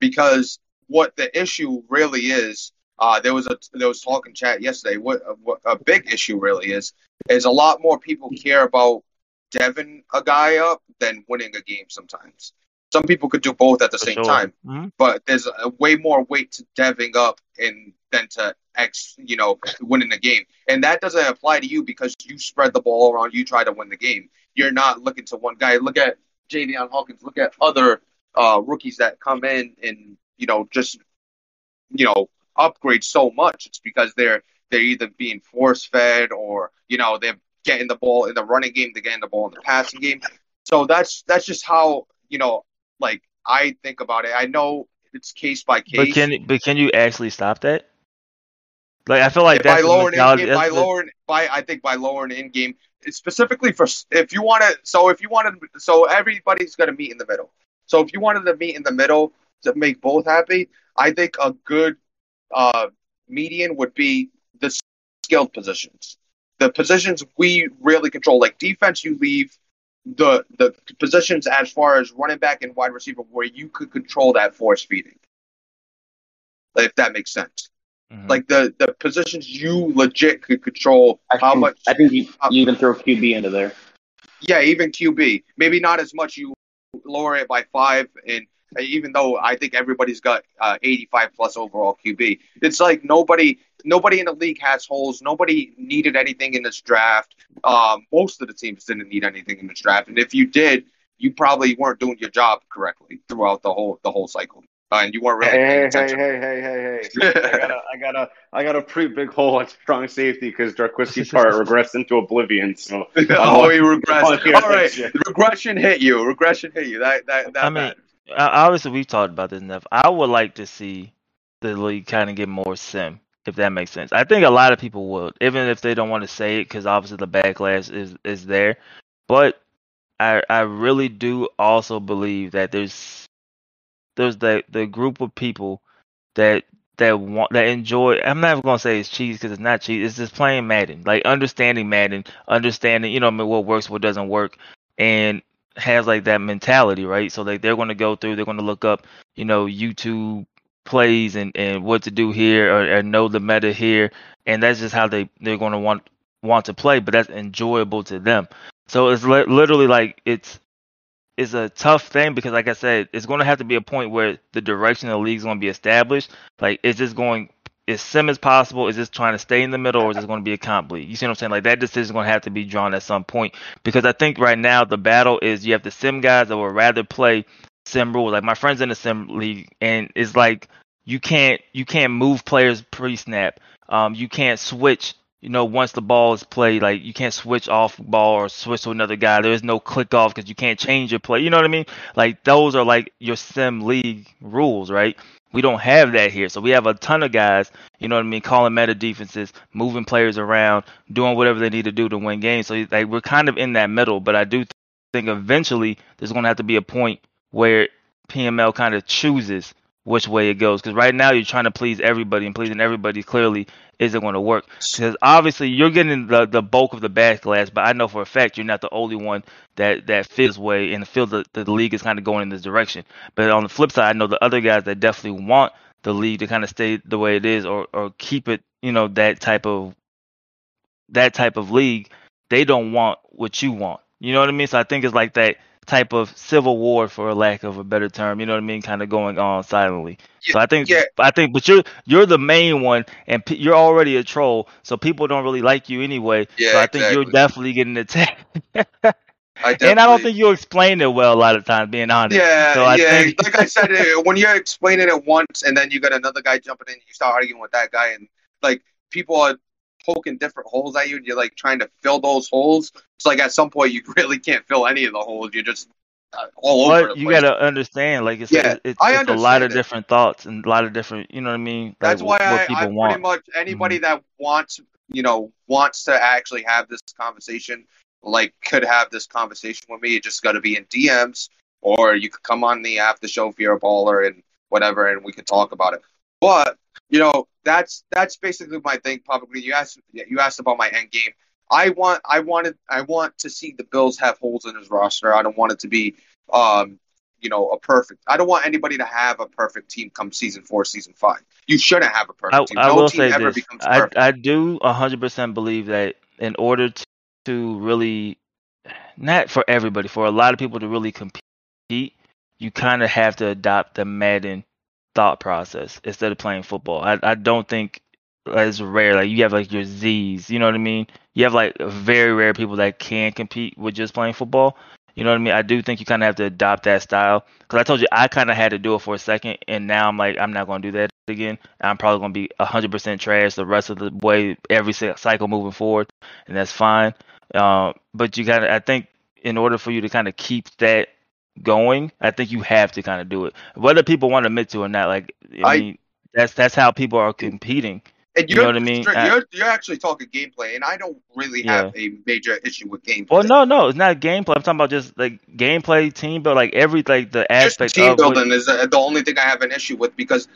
because what the issue really is. Uh, there was a there was talk in chat yesterday. What, what a big issue really is is a lot more people care about Devin a guy up than winning a game. Sometimes some people could do both at the For same sure. time. Mhm. but there's a way more weight to deving up in than to X, you know, winning the game. And that doesn't apply to you because you spread the ball around, you try to win the game. You're not looking to one guy. Look at Javian Hawkins. Look at other uh, rookies that come in and you know just you know upgrade so much. It's because they're they're either being force fed or you know they're getting the ball in the running game, they're getting the ball in the passing game. So that's that's just how you know like I think about it. I know it's case by case. But can but can you actually stop that? Like I feel like If by that's the lowering in mentality. game, by lowering by I think by lowering in game specifically for if you want to. So if you wanted, so everybody's going to meet in the middle. So if you wanted to meet in the middle to make both happy, I think a good uh, median would be the skilled positions, the positions we really control. Like defense, you leave the the positions as far as running back and wide receiver where you could control that force feeding. If that makes sense Mhm. like the the positions you legit could control I how think, much I think you, how- you even throw QB into there. yeah even qb maybe not as much you lower it by five and even though i think everybody's got uh, 85 plus overall qb it's like nobody nobody in the league has holes nobody needed anything in this draft um, most of the teams didn't need anything in this draft and if you did you probably weren't doing your job correctly throughout the whole the whole cycle uh, and you weren't really paying Hey, hey, hey, hey, hey, hey! I got a, I got a, I got a pretty big hole at strong safety because Darquisky part regressed into oblivion. So oh, he regressed. All right, regression hit you. Regression hit you. That that that. I mean, matters. Uh, obviously we've talked about this enough. I would like to see the league kind of get more sim, if that makes sense. I think a lot of people would, even if they don't want to say it, because obviously the backlash is is there. But I I really do also believe that there's there's the the group of people that that want that enjoy. I'm not even gonna say it's cheese because it's not cheese. It's just playing Madden, like understanding Madden, understanding you know what works, what doesn't work, and has like that mentality, right? So like they're gonna go through, they're gonna look up, you know, YouTube plays and and what to do here, or, or know the meta here, and that's just how they they're gonna want want to play. But that's enjoyable to them. So it's li- literally like it's it's a tough thing because, like I said, it's going to have to be a point where the direction of the league is going to be established. Like, is this going sim as possible? Is this trying to stay in the middle, or is this going to be a comp league? You see what I'm saying? Like that decision is going to have to be drawn at some point because I think right now the battle is you have the sim guys that would rather play sim rules. Like my friends in the sim league, and it's like you can't you can't move players pre snap. Um, you can't switch you know, once the ball is played, like you can't switch off ball or switch to another guy. There is no click off because you can't change your play. You know what I mean? Like those are like your sim league rules, right? We don't have that here. So we have a ton of guys, you know what I mean, calling meta defenses, moving players around, doing whatever they need to do to win games. So like we're kind of in that middle, but I do think eventually there's going to have to be a point where PML kind of chooses which way it goes. Because right now you're trying to please everybody, and pleasing everybody clearly isn't going to work. Because obviously you're getting the, the bulk of the backlash, but I know for a fact you're not the only one that that feels way and feels that the league is kind of going in this direction. But on the flip side, I know the other guys that definitely want the league to kind of stay the way it is or or keep it, you know, that type of that type of league. They don't want what you want. You know what I mean? So I think it's like that type of civil war, for a lack of a better term. You know what I mean? Kind of going on silently. Yeah, so I think, yeah. I think, but you're you're the main one, and p- you're already a troll, so people don't really like you anyway. Yeah, so I think you're definitely getting attacked. I and I don't think you explain it well a lot of times, being honest. Yeah, So I yeah. think- like I said, uh, when you're explaining it once and then you got another guy jumping in, you start arguing with that guy, and like people are poking different holes at you, and you're like trying to fill those holes. It's like at some point you really can't fill any of the holes. You're just uh, all over But the you gotta understand, like it's, Yeah, it's, it's a lot of it. different thoughts and a lot of different, you know what I mean? Like, That's why I, I pretty want. Mm-hmm. much anybody that wants, you know, wants to actually have this conversation, like could have this conversation with me. You just got to be in DMs, or you could come on the after show if you're a baller and whatever, and we could talk about it. But you know, that's that's basically my thing. Publicly, you asked you asked about my end game. I want I wanted I want to see the Bills have holes in his roster. I don't want it to be um you know a perfect. I don't want anybody to have a perfect team come season four, season five. You shouldn't have a perfect I, team. I no will team say ever this. becomes I, perfect. I do 100% believe that in order to, to really, not for everybody, for a lot of people to really compete, you kind of have to adopt the Madden thought process instead of playing football. I, I don't think it's rare. Like you have like your Z's, you know what I mean? You have like very rare people that can compete with just playing football. You know what I mean? I do think you kind of have to adopt that style. Because I told you I kind of had to do it for a second, and now I'm like, I'm not going to do that again. I'm probably going to be 100% trash the rest of the way, every cycle moving forward, and that's fine. Um, but you got to I think, in order for you to kind of keep that going, I think you have to kind of do it, whether people want to admit to it or not. Like, I, I- mean, that's that's how people are competing. and you know what I mean? You're, I- you're, actually talking gameplay, and I don't really have a major issue with gameplay. Well, no, no, it's not gameplay. I'm talking about just like gameplay, team build, like every like the just team of building is uh, the only thing I have an issue with because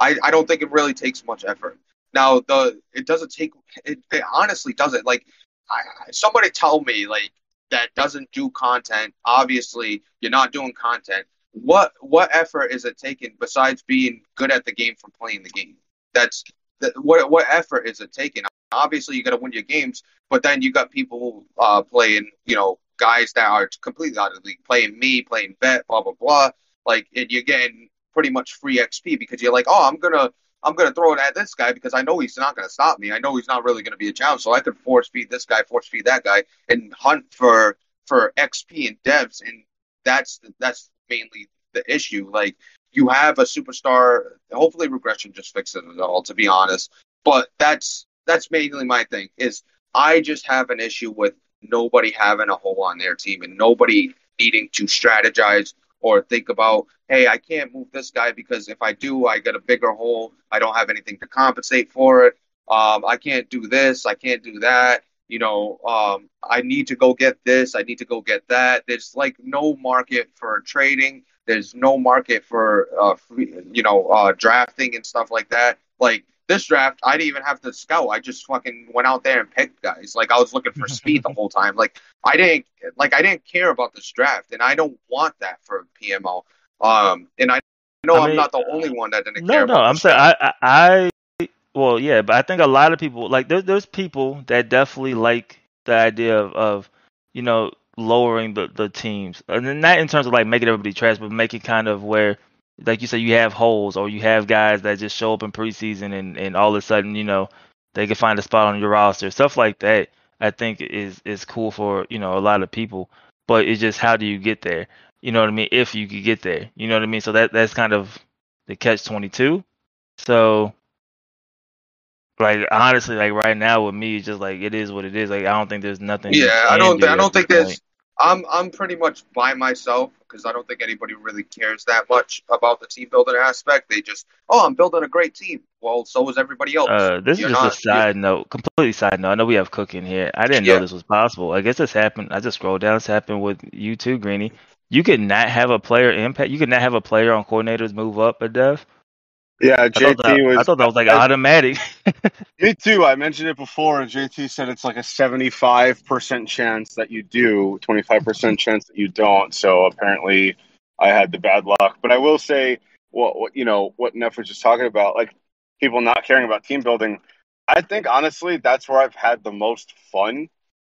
I, I don't think it really takes much effort. Now the it doesn't take it, it honestly doesn't like I- somebody tell me like that doesn't do content. Obviously, you're not doing content. What what effort is it taking besides being good at the game from playing the game? That's that, what what effort is it taking? Obviously, you got to win your games, but then you got people uh, playing, you know, guys that are completely out of the league, playing me, playing bet, blah blah blah. Like, and you're getting pretty much free XP because you're like, oh, I'm gonna I'm gonna throw it at this guy because I know he's not gonna stop me. I know he's not really gonna be a challenge, so I could force feed this guy, force feed that guy, and hunt for for XP and devs, and that's that's mainly the issue. Like, you have a superstar. Hopefully, regression just fixes it all. To be honest, but that's that's mainly my thing. Is I just have an issue with nobody having a hole on their team and nobody needing to strategize or think about, hey, I can't move this guy because if I do, I get a bigger hole. I don't have anything to compensate for it. Um, I can't do this. I can't do that. You know, um, I need to go get this. I need to go get that. There's like no market for trading. There's no market for, uh, free, you know, uh, drafting and stuff like that. Like this draft, I didn't even have to scout. I just fucking went out there and picked guys. Like I was looking for speed the whole time. Like I didn't like I didn't care about this draft, and I don't want that for PML. Um, and I know I I'm mean, not the only one that didn't No, care. no, about I'm saying. I, I, I, well, yeah, but I think a lot of people like there's there's people that definitely like the idea of, of you know, lowering the the teams, and then not in terms of like making everybody trash, but making kind of where, like you said, you have holes or you have guys that just show up in preseason and and all of a sudden, you know, they can find a spot on your roster, stuff like that. I think is is cool for you know a lot of people, but it's just how do you get there? You know what I mean? If you could get there, you know what I mean. So that that's kind of the catch twenty two. So like honestly, like right now with me, it's just like it is what it is. Like I don't think there's nothing. Yeah, I don't. do I don't think there's. I'm I'm pretty much by myself because I don't think anybody really cares that much about the team building aspect. They just, oh, I'm building a great team. Well, so is everybody else. Uh, this You're is just a not. you side note, completely side note. I know we have Cook in here. I didn't know this was possible. I guess this happened. I just scrolled down. This happened with you too, Greeny. You could not have a player impact. You could not have a player on coordinators move up a dev. Yeah, I thought that. JT I was. thought that was like I- automatic. Me too. I mentioned it before, and JT said it's like a seventy-five percent chance that you do, twenty-five percent chance that you don't. So apparently, I had the bad luck. But I will say, what, what you know, what Neff was just talking about, like people not caring about team building. I think honestly, that's where I've had the most fun.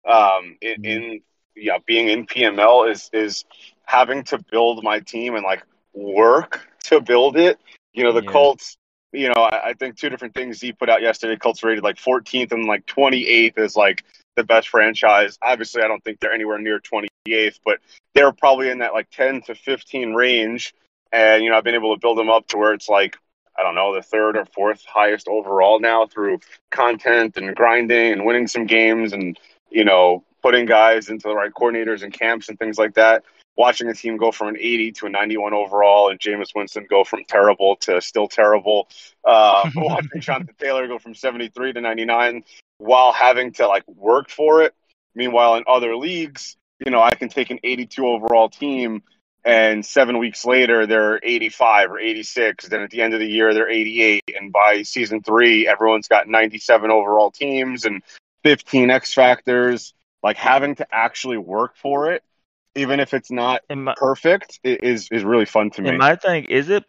Um, in, in yeah, being in PML is is having to build my team and like work to build it. You know, the Yeah. Colts you know, I, I think two different things he put out yesterday. Colts rated like 14th and like 28th is like the best franchise. Obviously, I don't think they're anywhere near 28th, but they're probably in that like 10 to 15 range. And, you know, I've been able to build them up to where it's like, I don't know, the third or fourth highest overall now through content and grinding and winning some games and, you know, putting guys into the right coordinators and camps and things like that watching a team go from an 80 to a 91 overall and Jameis Winston go from terrible to still terrible. Uh, watching Jonathan Taylor go from 73 to 99 while having to like work for it. Meanwhile, in other leagues, you know, I can take an 82 overall team and seven weeks later they're 85 or 86. Then at the end of the year they're 88, and by season three everyone's got 97 overall teams and 15 X factors. Like having to actually work for it even if it's not my, perfect, it is is really fun to me. and my thing is it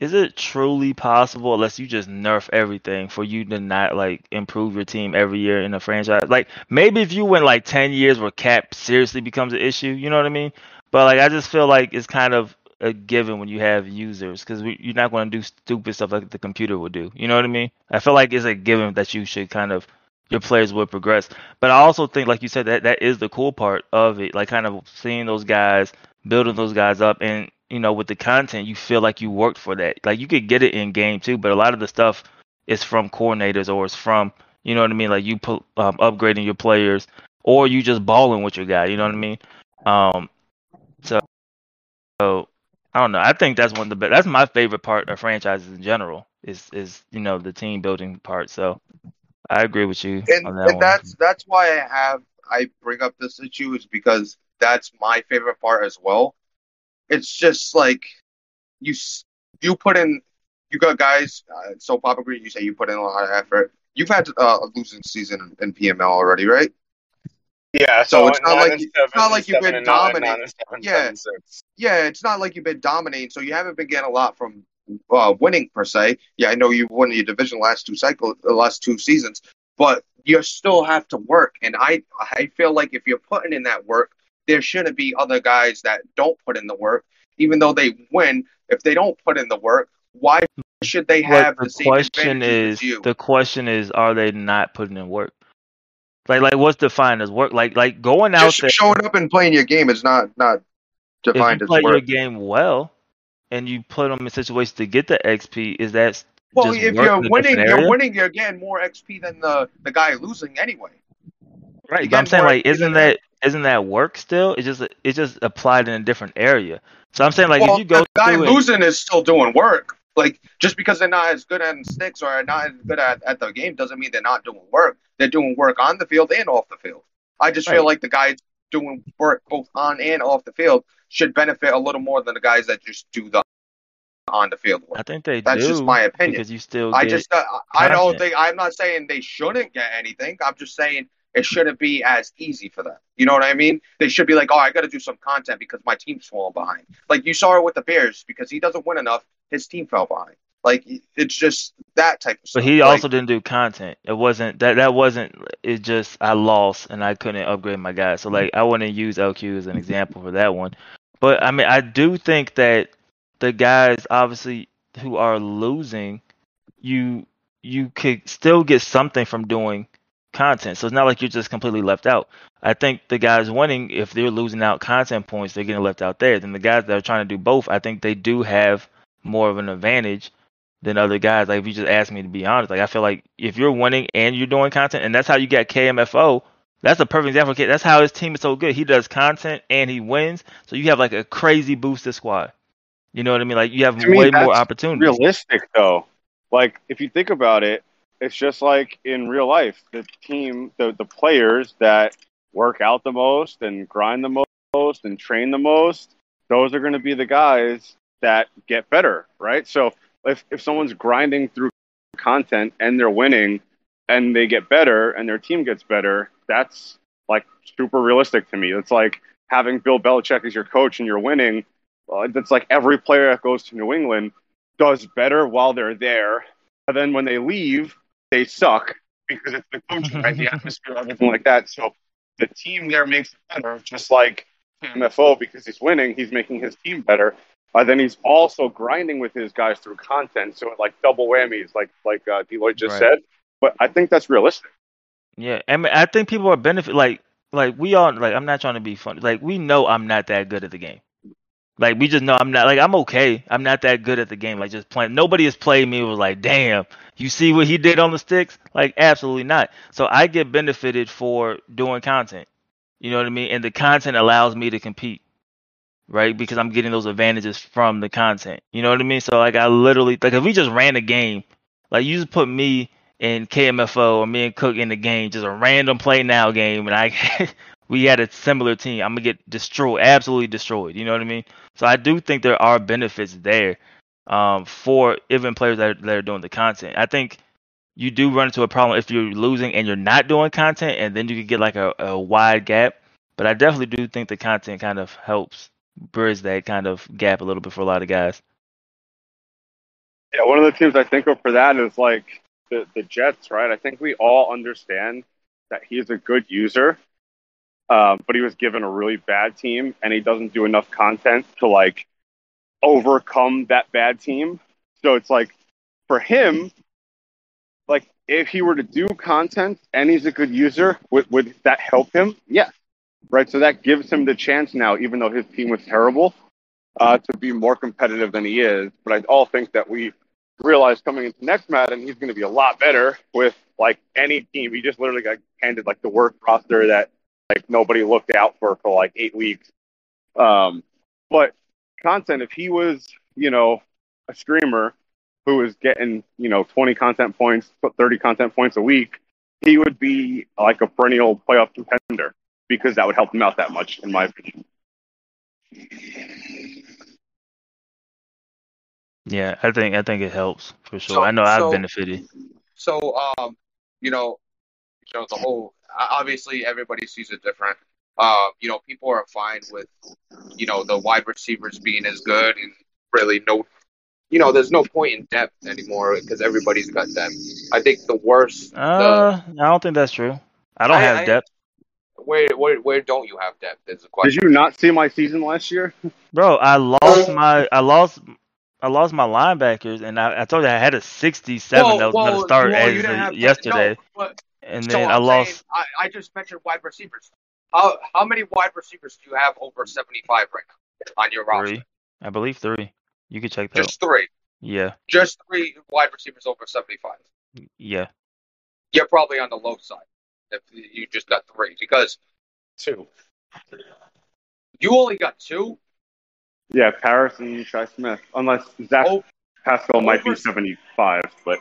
is it truly possible unless you just nerf everything for you to not like improve your team every year in a franchise? Like maybe if you went like 10 years where cap seriously becomes an issue you know what i mean? But like i just feel like it's kind of a given when you have users because you're not going to do stupid stuff like the computer would do you know what i mean? I feel like it's a given that you should kind of your players would progress. But i also think like you said that that is the cool part of it like kind of seeing those guys building those guys up. And you know with the content you feel like you worked for that. Like you could get it in game too but a lot of the stuff is from coordinators or it's from you know what i mean? Like you um, upgrading your players or you just balling with your guy you know what i mean? Um so so i don't know. I think that's one of the best that's my favorite part of franchises in general is is you know the team building part. So i agree with you and, on that and one that's that's why I have I bring up this issue is because that's my favorite part as well. It's just like you you put in you got guys. Uh, so Papa Green, you say you put in a lot of effort. You've had uh, a losing season in PML already, right? yeah, So so, it's not nine like you- seven, it's not like you've been dominating. nine and seven, Yeah. seven. Yeah, it's not like you've been dominating, so you haven't been getting a lot from uh, winning per se. Yeah, I know you've won your division last two cycles, the last two seasons, but you still have to work. And I, I feel like if you're putting in that work, there shouldn't be other guys that don't put in the work, even though they win. If they don't put in the work, why should they have the, the question is the question is are they not putting in work like like what's defined as work like like going out Just there showing up and playing your game is not not if defined you as play your game well and you put them in situations to get the xp is that Well, if you're winning, you're winning. You're getting more XP than the the guy losing anyway. right but i'm saying like XP isn't that. isn't that work still it's just it's just applied in a different area so i'm saying like well, if you go the guy and- losing is still doing work. Like just because they're not as good at sticks or not as good at, at the game doesn't mean they're not doing work. They're doing work on the field and off the field. I just Right. feel like the guys doing work both on and off the field should benefit a little more than the guys that just do the on the field work. i think they do That's do just my opinion. because you still I just uh, I don't think I'm not saying they shouldn't get anything. I'm just saying it shouldn't be as easy for them. You know what I mean? They should be like, oh, I got to do some content because my team's falling behind. Like you saw it with the Bears because he doesn't win enough, his team fell behind. Like it's just that type of But stuff. he Like, also didn't do content. It wasn't that that wasn't it just I lost and I couldn't upgrade my guy. So like I wouldn't use LQ as an example for that one. But I mean I do think that the guys obviously who are losing, you you could still get something from doing content. So it's not like you're just completely left out. I think the guys winning, if they're losing out content points, they're getting left out there. Then the guys that are trying to do both, I think they do have more of an advantage than other guys. Like if you just ask me to be honest, like I feel like if you're winning and you're doing content, and that's how you get KMFO. That's a perfect example. That's how his team is so good. He does content and he wins, so you have like a crazy boosted squad. You know what I mean? Like you have way more opportunities. realistic though. Like if you think about it, it's just like in real life. The team, the the players that work out the most and grind the most and train the most, those are going to be the guys that get better, right? So if if someone's grinding through content and they're winning and they get better and their team gets better, that's like super realistic to me. It's like having Bill Belichick as your coach and you're winning. Uh, that's like every player that goes to New England does better while they're there. And then when they leave, they suck because it's the coaching, right? The atmosphere, everything like that. So the team there makes it better, just like MFO, because he's winning, he's making his team better. Uh, then he's also grinding with his guys through content. So it like double whammies, like like uh, D-Lloyd just Right. said. But I think that's realistic. Yeah, I mean, I think people are benefit like like we all like. I'm not trying to be funny. Like we know I'm not that good at the game. Like we just know I'm not like I'm okay. I'm not that good at the game. Like just playing. Nobody has played me. Was like, damn, you see what he did on the sticks? Like absolutely not. So I get benefited for doing content. You know what I mean? And the content allows me to compete, right? Because I'm getting those advantages from the content. You know what I mean? So like I literally like if we just ran a game, like you just put me and KMFO or me and Cook in the game, just a random play now game, and I we had a similar team. I'm gonna get destroyed, absolutely destroyed. You know what I mean? So I do think there are benefits there um, for even players that are, that are doing the content. I think you do run into a problem if you're losing and you're not doing content, and then you could get like a, a wide gap. But I definitely do think the content kind of helps bridge that kind of gap a little bit for a lot of guys. Yeah, one of the teams I think of for that is like the, the Jets, right? I think we all understand that he's a good user, um, but he was given a really bad team and he doesn't do enough content to like overcome that bad team. So it's like for him, like if he were to do content and he's a good user, would, would that help him? Yes. Right. So that gives him the chance now, even though his team was terrible, uh, to be more competitive than he is. But I all think that we realize coming into next Madden, he's going to be a lot better with like any team. He just literally got handed like the worst roster that like nobody looked out for for like eight weeks. Um, but content, if he was, you know, a streamer who was getting, you know, 20 content points, 30 content points a week, he would be like a perennial playoff contender because that would help him out that much, in my opinion. Yeah, I think I think it helps for sure. So- I know I've benefited. So, um, you know, you know, the whole obviously everybody sees it different. Uh, you know, people are fine with, you know, the wide receivers being as good and really no, you know, there's no point in depth anymore because everybody's got depth. I think the worst, Uh, I don't think that's true. I don't I- have I- depth, the, where, where, where don't you have depth is the question. Did you not see my season last year? bro. I lost my I lost I lost my linebackers, and I, I told you I had a 67 Well, that was gonna start well, you as didn't of yesterday, No, but and So then I'm I lost. saying, I, I just mentioned wide receivers. How how many wide receivers do you have over seventy five right now on your roster? Three, I believe three. You can check that. Just three. Yeah, Just three wide receivers over seventy five. yeah. You're probably on the low side if you just got three because two. You only got two. Yeah, Parris and Shi Smith. Unless Zach Oh, Pascal might be 75, but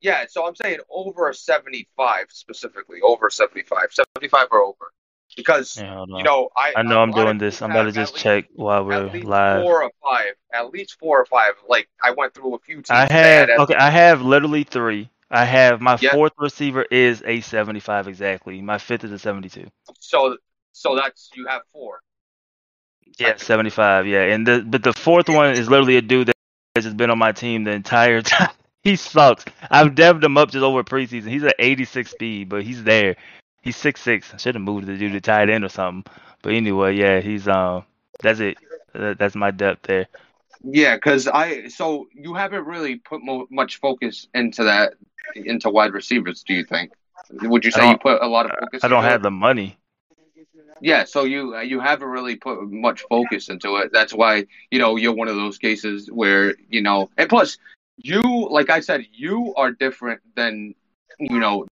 yeah. So I'm saying over seventy five specifically, over 75. 75 or over because yeah hold you know I I know a I'm doing this. I'm about to just at least- check while we're At least live. four or five. At least four or five. Like I went through a few teams. I have had- okay. I have literally three. I have my Yeah. fourth receiver is a 75 exactly. My fifth is a 72. So so that's you have four. Yeah, 75. Yeah, and the but the fourth one is literally a dude that has just been on my team the entire time. he sucks. I've devved him up just over preseason. He's at 86 speed, but he's there. He's six six. I should have moved the dude to tight end or something. But anyway, yeah, he's um. That's it. That's my depth there. Yeah, because I so you haven't really put mo- much focus into that into wide receivers. Do you think? Would you say you put a lot of focus? I don't have the money. Yeah, so you uh, you haven't really put much focus into it. That's why you know you're one of those cases where you know, and plus you, like I said, you are different than you know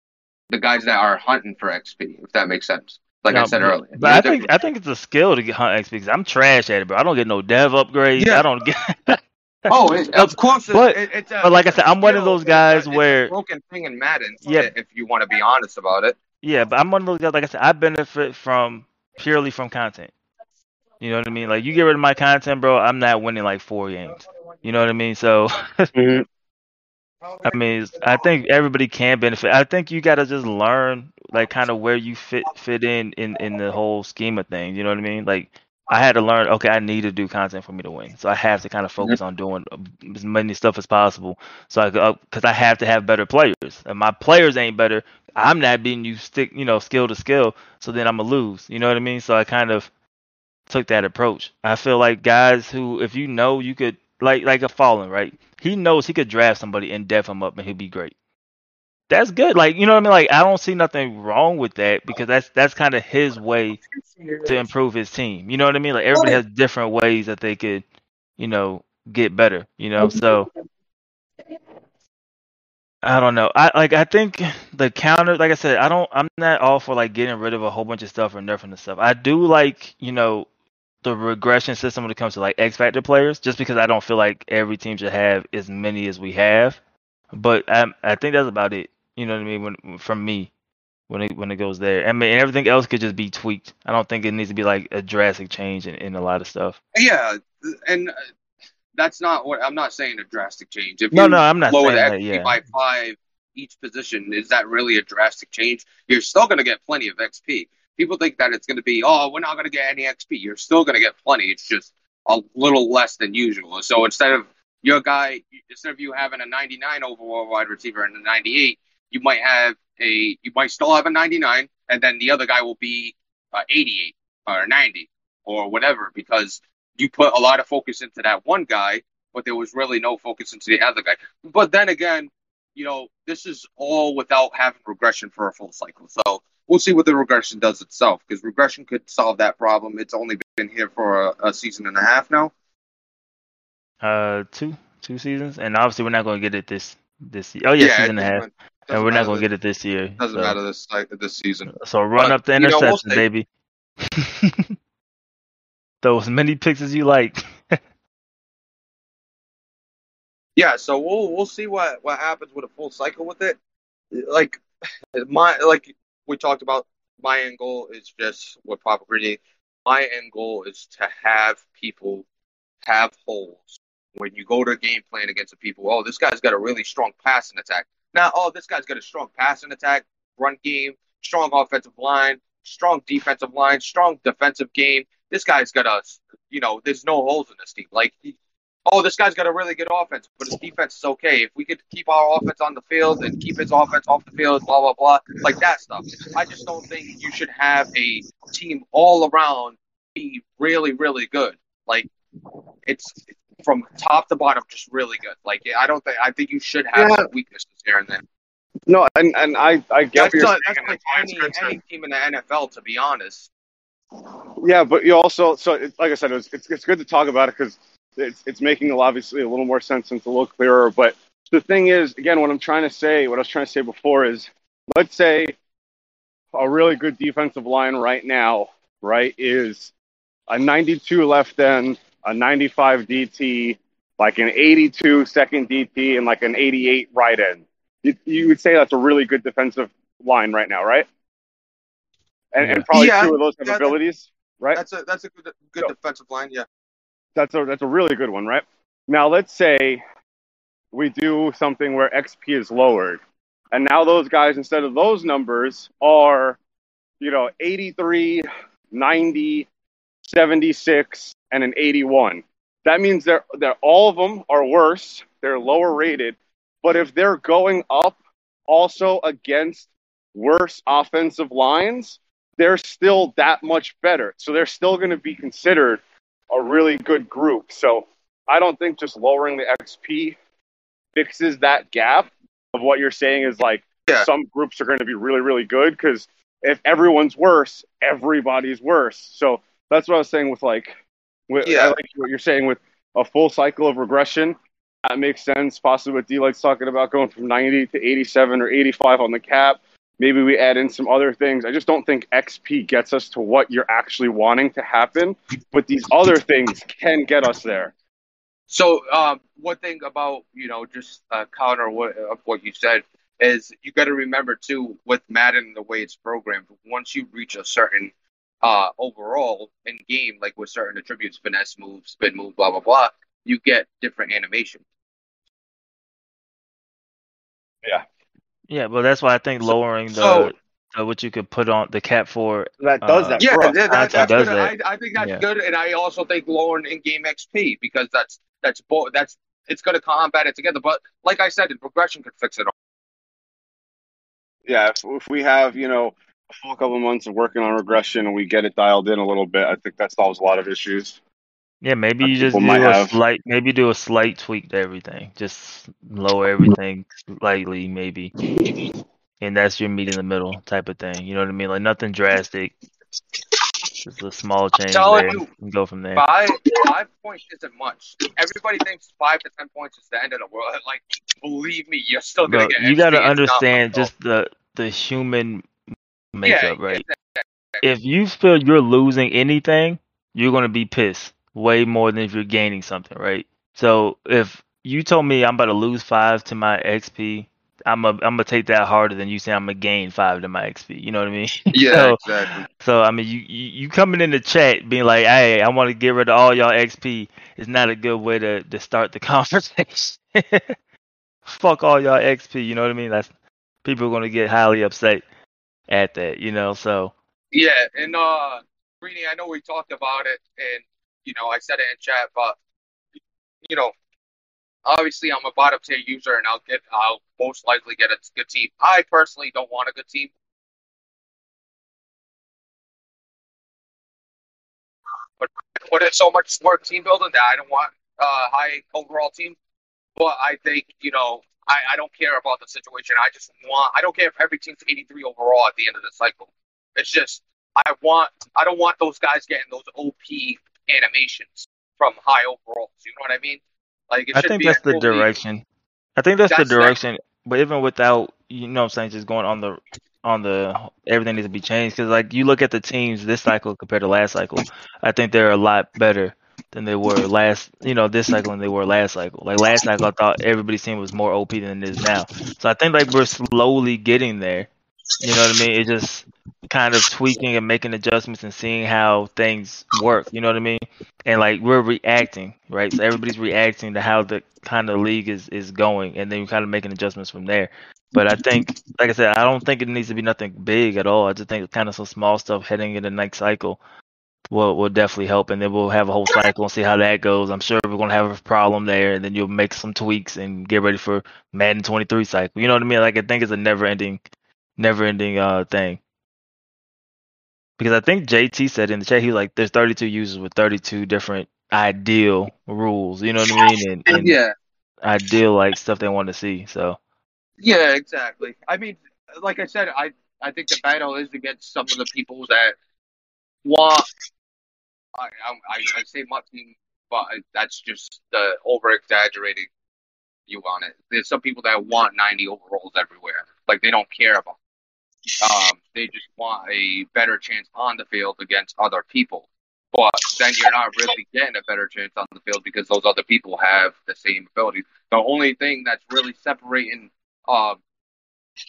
the guys that are hunting for XP. If that makes sense. Like I said earlier. But I think different. I think it's a skill to get hunt XP because I'm trash at it, bro. I don't get no dev upgrades. Yeah. I don't get. Oh, it, of course. But- it, it's a, but like I said, I'm one of those guys It's a- a where- broken thing in Madden. Yeah. If you want to be honest about it. Yeah, but I'm one of those guys. Like I said, I benefit from purely from content. You know what I mean? Like you get rid of my content, bro, I'm not winning like four games. You know what I mean? So mm-hmm. I mean, I think everybody can benefit. I think you got to just learn like kind of where you fit fit in in in the whole scheme of things. You know what I mean? Like I had to learn. Okay, I need to do content for me to win, so I have to kind of focus on doing uh, as many stuff as possible. So I because I have to have better players, and my players ain't better. I'm not beating you stick, you know, skill to skill. So then I'm gonna lose. You know what I mean? So I kind of took that approach. I feel like guys who, if you know, you could like like a fallen, right? He knows he could draft somebody and def him up, and he'll be great. That's good. Like you know what I mean? Like I don't see nothing wrong with that because that's that's kind of his way to improve his team. You know what I mean? Like everybody has different ways that they could, you know, get better. You know, so I don't know. I like I think the counter, like I said, I don't. I'm not all for like getting rid of a whole bunch of stuff or nerfing the stuff. I do like you know the regression system when it comes to like X Factor players, just because I don't feel like every team should have as many as we have. But I I think that's about it. You know what I mean? When from me, when it when it goes there, I mean everything else could just be tweaked. I don't think it needs to be like a drastic change in, in a lot of stuff. Yeah, and uh, that's not what I'm not saying a drastic change. If No, you no, I'm not lower saying the that, XP yeah. by five each position, is that really a drastic change? You're still going to get plenty of XP. People think that it's going to be, oh, we're not going to get any XP. You're still going to get plenty. It's just a little less than usual. So instead of your guy, instead of you having a 99 overall wide receiver and a 98, you might have a, you might still have a 99, and then the other guy will be uh, 88 or 90 or whatever because you put a lot of focus into that one guy, but there was really no focus into the other guy. But then again, you know, this is all without having regression for a full cycle. So we'll see what the regression does itself because regression could solve that problem. It's only been here for a, a season and a half now. Uh, two two seasons, and obviously we're not going to get it this this. Oh yeah, it season and a half, doesn't- and we're not going to this- get it this year. Doesn't so. matter this like, this season. So run But, up the you know, baby. Throw as many picks as you like. Yeah, so we'll we'll see what what happens with a full cycle with it. Like my like we talked about, my end goal is just what Papa Greeny. My end goal is to have people have holes when you go to a game plan against the people. Oh, this guy's got a really strong passing attack. Now, oh, this guy's got a strong passing attack, run game, strong offensive line, strong defensive line, strong defensive game. This guy's got a, you know, there's no holes in this team. Like oh, this guy's got a really good offense, but his defense is okay. If we could keep our offense on the field and keep his offense off the field, blah blah blah, like that stuff. I just don't think you should have a team all around be really really good. Like it's from top to bottom just really good. Like I don't think I think you should have Yeah. weaknesses here and there. No, and, and I, I get That's, what you're uh, that's saying. like any, any team in the NFL, to be honest. Yeah, but you also so it, like I said, it was, it's it's good to talk about it because it's it's making obviously a little more sense and it's a little clearer. But the thing is, again, what I'm trying to say, what I was trying to say before is, let's say a really good defensive line right now, right, is a 92 left end, a 95 DT, like an 82 second DT, and like an 88 right end. You, you would say that's a really good defensive line right now, right? And, and probably Yeah, two of those yeah, abilities, right? That's a that's a good good So- defensive line. Yeah. that's a that's a really good one, right? Now let's say we do something where XP is lowered, and now those guys instead of those numbers are, you know, 83, 90, 76, and an 81. that means they're they're all of them are worse. They're lower rated, but if they're going up also against worse offensive lines, they're still that much better. So they're still going to be considered a really good group. So I don't think just lowering the XP fixes that gap of what you're saying is like Yeah. some groups are going to be really, really good because if everyone's worse, everybody's worse. So that's what I was saying with like, with, Yeah. I like what you're saying with a full cycle of regression. That makes sense. Possibly what D-Lloyd's talking about going from 90 to 87 or 85 on the cap. Maybe we add in some other things. I just don't think XP gets us to what you're actually wanting to happen, but these other things can get us there. So, um, one thing about you know just uh, counter what of what you said is you got to remember too with Madden the way it's programmed. Once you reach a certain uh overall in game, like with certain attributes, finesse moves, spin move, blah blah blah, you get different animations. Yeah, Yeah, but that's why I think So- lowering the, so- the what you could put on the cap for. That does Uh, that. Yeah, that, that, that's does good. that. I, I think that's Yeah. good, and I also think lowering in-game XP because that's that's bo- that's it's going to combat it together. But like I said, the progression could fix it all. yeah, if, if we have, you know, a full couple months of working on regression and we get it dialed in a little bit, I think that solves a lot of issues. Yeah, maybe you just do a have. slight, maybe do a slight tweak to everything. Just lower everything slightly, maybe, and that's your meet in the middle type of thing. You know what I mean? Like nothing drastic, just a small change there, you, and go from there. Five five points isn't much. Everybody thinks five to ten points is the end of the world. Like, believe me, you're still going Bro, to get. you got to XP. It's not understand just the the human though. Makeup, yeah, right? yeah, if you feel you're losing anything, you're gonna be pissed way more than if you're gaining something, right? So if you told me I'm about to lose five to my XP, I'm a, I'm gonna take that harder than you say I'm gonna gain five to my XP. You know what I mean? yeah, so, exactly. so I mean, you, you you coming in the chat being like, "Hey, I want to get rid of all y'all XP," is not a good way to to start the conversation. Fuck all y'all XP. You know what I mean? That's people are gonna get highly upset at that. You know, so. Yeah, and uh, Greeny, I know we talked about it, and you know, I said it in chat, but you know, obviously I'm a bottom tier user, and I'll get, I'll most likely get a good team. I personally don't want a good team. But put in so much work team building that I don't want a high overall team. But I think you know, I, I don't care about the situation. I just want. I don't care if every team's 83 overall at the end of the cycle. It's just I want I don't want those guys getting those OP animations from high overalls. You know what I mean? Like it I think that's the direction. I think that's, That's the the- direction. But even without, you know, what I'm saying just going on the on the everything needs to be changed because like you look at the teams this cycle compared to last cycle, I think they're a lot better than they were last. You know, this cycle than they were last cycle. Like last cycle, I thought everybody's team was more OP than it is now. So I think like we're slowly getting there. You know what I mean? It's just kind of tweaking and making adjustments and seeing how things work. You know what I mean? And like we're reacting, right? So everybody's reacting to how the kind of league is is going, and then we're kind of making adjustments from there. But I think, like I said, I don't think it needs to be nothing big at all. I just think kind of some small stuff heading into the next cycle will will definitely help, and then we'll have a whole cycle and see how that goes. I'm sure we're gonna have a problem there, and then you'll make some tweaks and get ready for Madden 23 cycle. You know what I mean? Like I think it's a never ending, never ending uh thing. Because I think JT said in the chat he was like, "There's 32 users with 32 different ideal rules." You know what I mean? And, and Yeah, ideal like stuff they want to see. So yeah, exactly. I mean, like I said, I I think the battle is against some of the people that want. I I, I say team, but that's just the over exaggerating view on it. There's some people that want 90 overalls everywhere, like they don't care about. Um, they just want a better chance on the field against other people. But then you're not really getting a better chance on the field because those other people have the same abilities. The only thing that's really separating, um,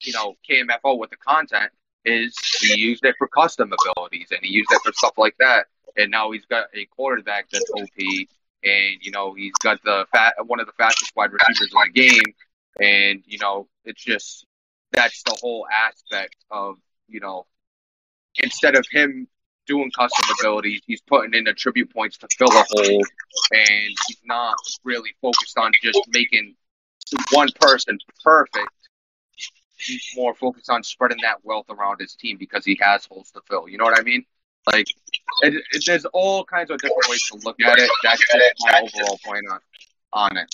you know, KMFO with the content is he used it for custom abilities and he used it for stuff like that. And now he's got a quarterback that's OP, and you know he's got the fat one of the fastest wide receivers in the game, and you know it's just that's the whole aspect of you know instead of him doing custom abilities. He's putting in attribute points to fill a hole, and he's not really focused on just making one person perfect. He's more focused on spreading that wealth around his team because he has holes to fill. You know what I mean? Like, it, it, there's all kinds of different ways to look at it. That's just my overall point on on it.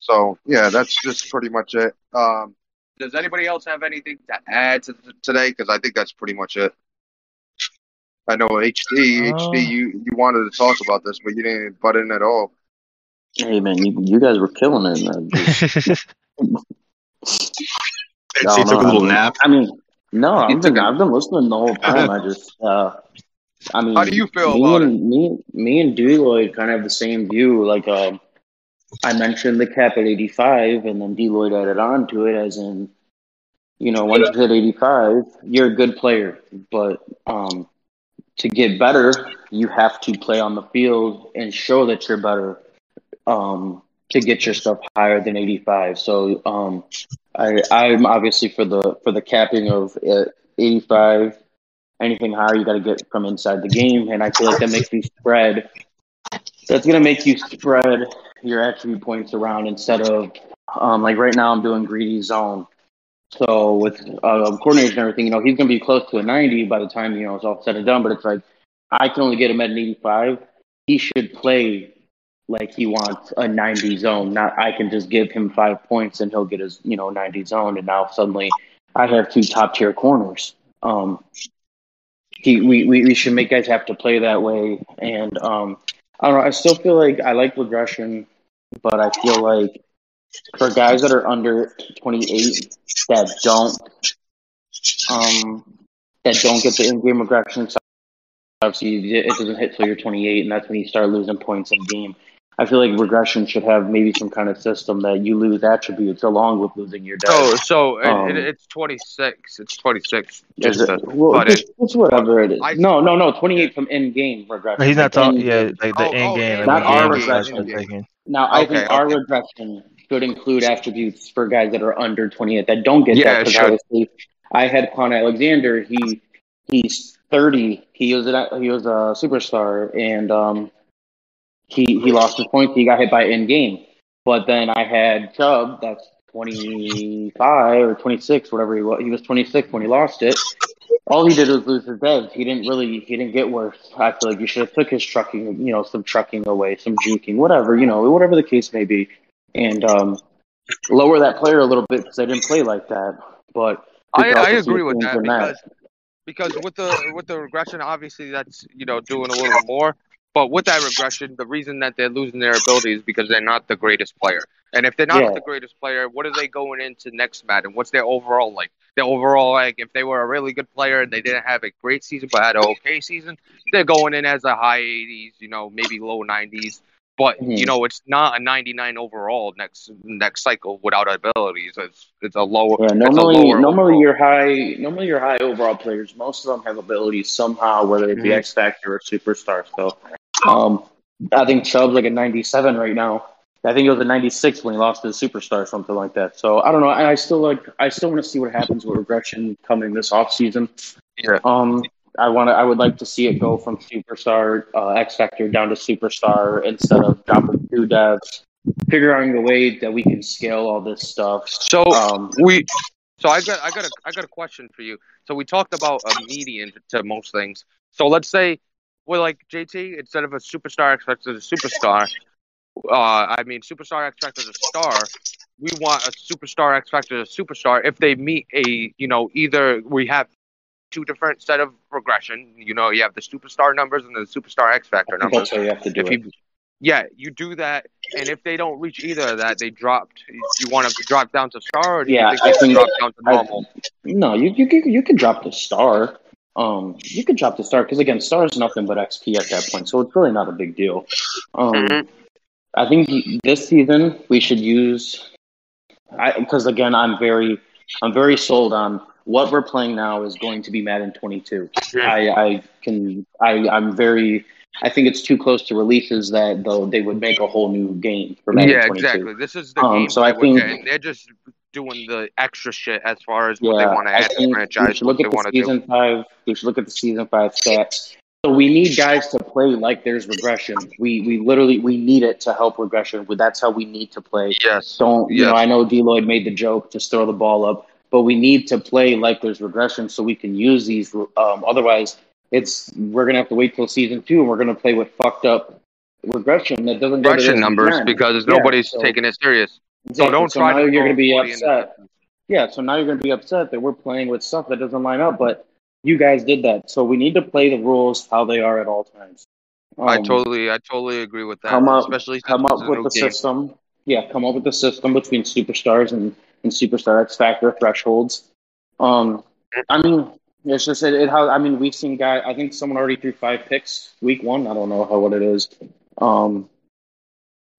So yeah, that's just pretty much it. Um, does anybody else have anything to add to th- today? Because I think that's pretty much it. I know HD, Uh, HD, you you wanted to talk about this, but you didn't butt in at all. Hey man, you, you guys were killing it. Man. Just, I So you don't took a little I mean, nap. I mean, no, I've took been a- I've been listening the whole time. I just, uh, I mean, How do you feel me about it? and me, me and D-Lloyd kind of have the same view. Like, um, I mentioned the cap at 85, and then D-Lloyd added on to it, as in, you know, once you hit 85, you're a good player, but um, to get better, you have to play on the field and show that you're better um, to get your stuff higher than 85. So um, I, I'm obviously for the for the capping of uh, 85. Anything higher, you got to get from inside the game, and I feel like that makes you spread. That's gonna make you spread your attribute points around instead of um, like right now I'm doing greedy zone. So with uh, coordination and everything, you know, he's gonna be close to a 90 by the time you know it's all said and done. But it's like I can only get him at an 85. He should play like he wants a 90 zone. Not I can just give him five points and he'll get his you know 90 zone. And now suddenly I have two top tier corners. Um, he we, we we should make guys have to play that way. And um, I don't know. I still feel like I like regression, but I feel like for guys that are under 28 that don't um that don't get the in-game regression obviously it doesn't hit till you're 28 and that's when you start losing points in game i feel like regression should have maybe some kind of system that you lose attributes along with losing your So dev. so Um, it, it's 26. It's 26. Is it, well, but it's, it's whatever it is. I- no, no, no. 28 from in-game regression. He's not like talking. in- Yeah, like the Oh, oh, in game, in-game, Not our game slash regression. Now, I Okay, think our regression should include attributes for guys that are under 28 that don't get Yeah, that. it Because obviously, I had Kwon Alexander. He he's 30. He was a, he was a superstar, and um, he he lost his points. He got hit by in game. But then I had Chubb. That's 25 or 26, whatever he was. He was 26 when he lost it. All he did was lose his devs. He didn't really, he didn't get worse. I feel like you should have took his trucking, you know, some trucking away, some juking, whatever, you know, whatever the case may be, and um, lower that player a little bit because I didn't play like that. But I, I agree with that because because with the with the regression, obviously that's you know doing a little more. But with that regression, the reason that they're losing their ability is because they're not the greatest player. And if they're not Yeah. the greatest player, what are they going into next Madden? What's their overall like? Their overall like if they were a really good player and they didn't have a great season but had an okay season, they're going in as a high 80s, you know, maybe low 90s. But Mhm. you know, it's not a 99 overall next next cycle without abilities. It's it's a lower. Yeah, it's a normally, lower normally overall. your high, normally your high overall players. Most of them have abilities somehow, whether it be Mhm. X Factor or Superstar. So, um, I think Chubb's like a 97 right now. I think it was a 96 when he lost to the Superstar, or something like that. So I don't know. I, I still like. I still want to see what happens with regression coming this off season. Yeah. Um, I want to. I would like to see it go from Superstar, uh, X Factor down to Superstar instead of dropping two devs. Figuring a way that we can scale all this stuff. So Um, we so I got I got a I got a question for you. So we talked about a median to most things. So let's say well like JT, instead of a superstar X Factor a superstar, uh I mean superstar X Factor is a star, we want a superstar X Factor a superstar if they meet a you know, either we have two different set of regression. You know, you have the superstar numbers and the superstar X Factor numbers. that's how you have to do If it. you yeah, you do that, and if they don't reach either of that, they dropped. You want them to drop down to star, or do Yeah, you think I they think- drop down to I- normal? No, you you could you could drop the star. Um, you could drop the star because again, star is nothing but XP at that point, so it's really not a big deal. Um, Mhm. I think this season we should use, because again, I'm very I'm very sold on what we're playing now is going to be Madden 22. I I can I I'm very I think it's too close to releases that though they would make a whole new game for Madden yeah, 22. exactly. This is the Um, game so I think-. They're just doing the extra shit as far as what they want to add to the franchise, look they at the want to do. season five. We should look at the season five stats. So we need guys to play like there's regression. We we literally we need it to help regression. That's how we need to play. Yes. Don't you know? I know D-Lloyd made the joke, just throw the ball up, but we need to play like there's regression so we can use these. Um, otherwise, it's we're gonna have to wait till season two, and we're gonna play with fucked up regression that doesn't Regression numbers because Yeah, nobody's so- taking it serious. So don't so try now to you're gonna be upset. Yeah, so now you're going to be upset that we're playing with stuff that doesn't line up, but you guys did that. So we need to play the rules how they are at all times. I Um, totally, I totally agree with that. come up, especially come up with the game. system. Yeah, come up with the system between superstars and, and superstar X factor thresholds. Um, I mean, it's just it, it how I mean we've seen guy. I think someone already threw five picks week one. I don't know how what it is. Um,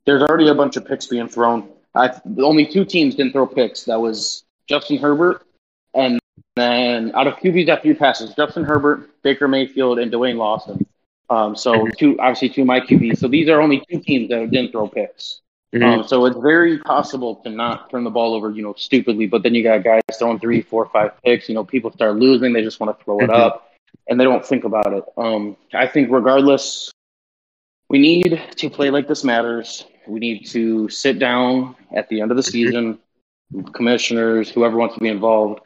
there's already a bunch of picks being thrown. I only two teams didn't throw picks. That was Justin Herbert, and then out of QBs that threw passes, Justin Herbert, Baker Mayfield, and Deshaun Watson. Um, so two, obviously two of my QBs. So these are only two teams that didn't throw picks. Um, so it's very possible to not turn the ball over, you know, stupidly. But then you got guys throwing three, four, five picks. You know, people start losing. They just want to throw it Mhm. up, and they don't think about it. Um, I think regardless, we need to play like this matters. We need to sit down at the end of the season, commissioners, whoever wants to be involved,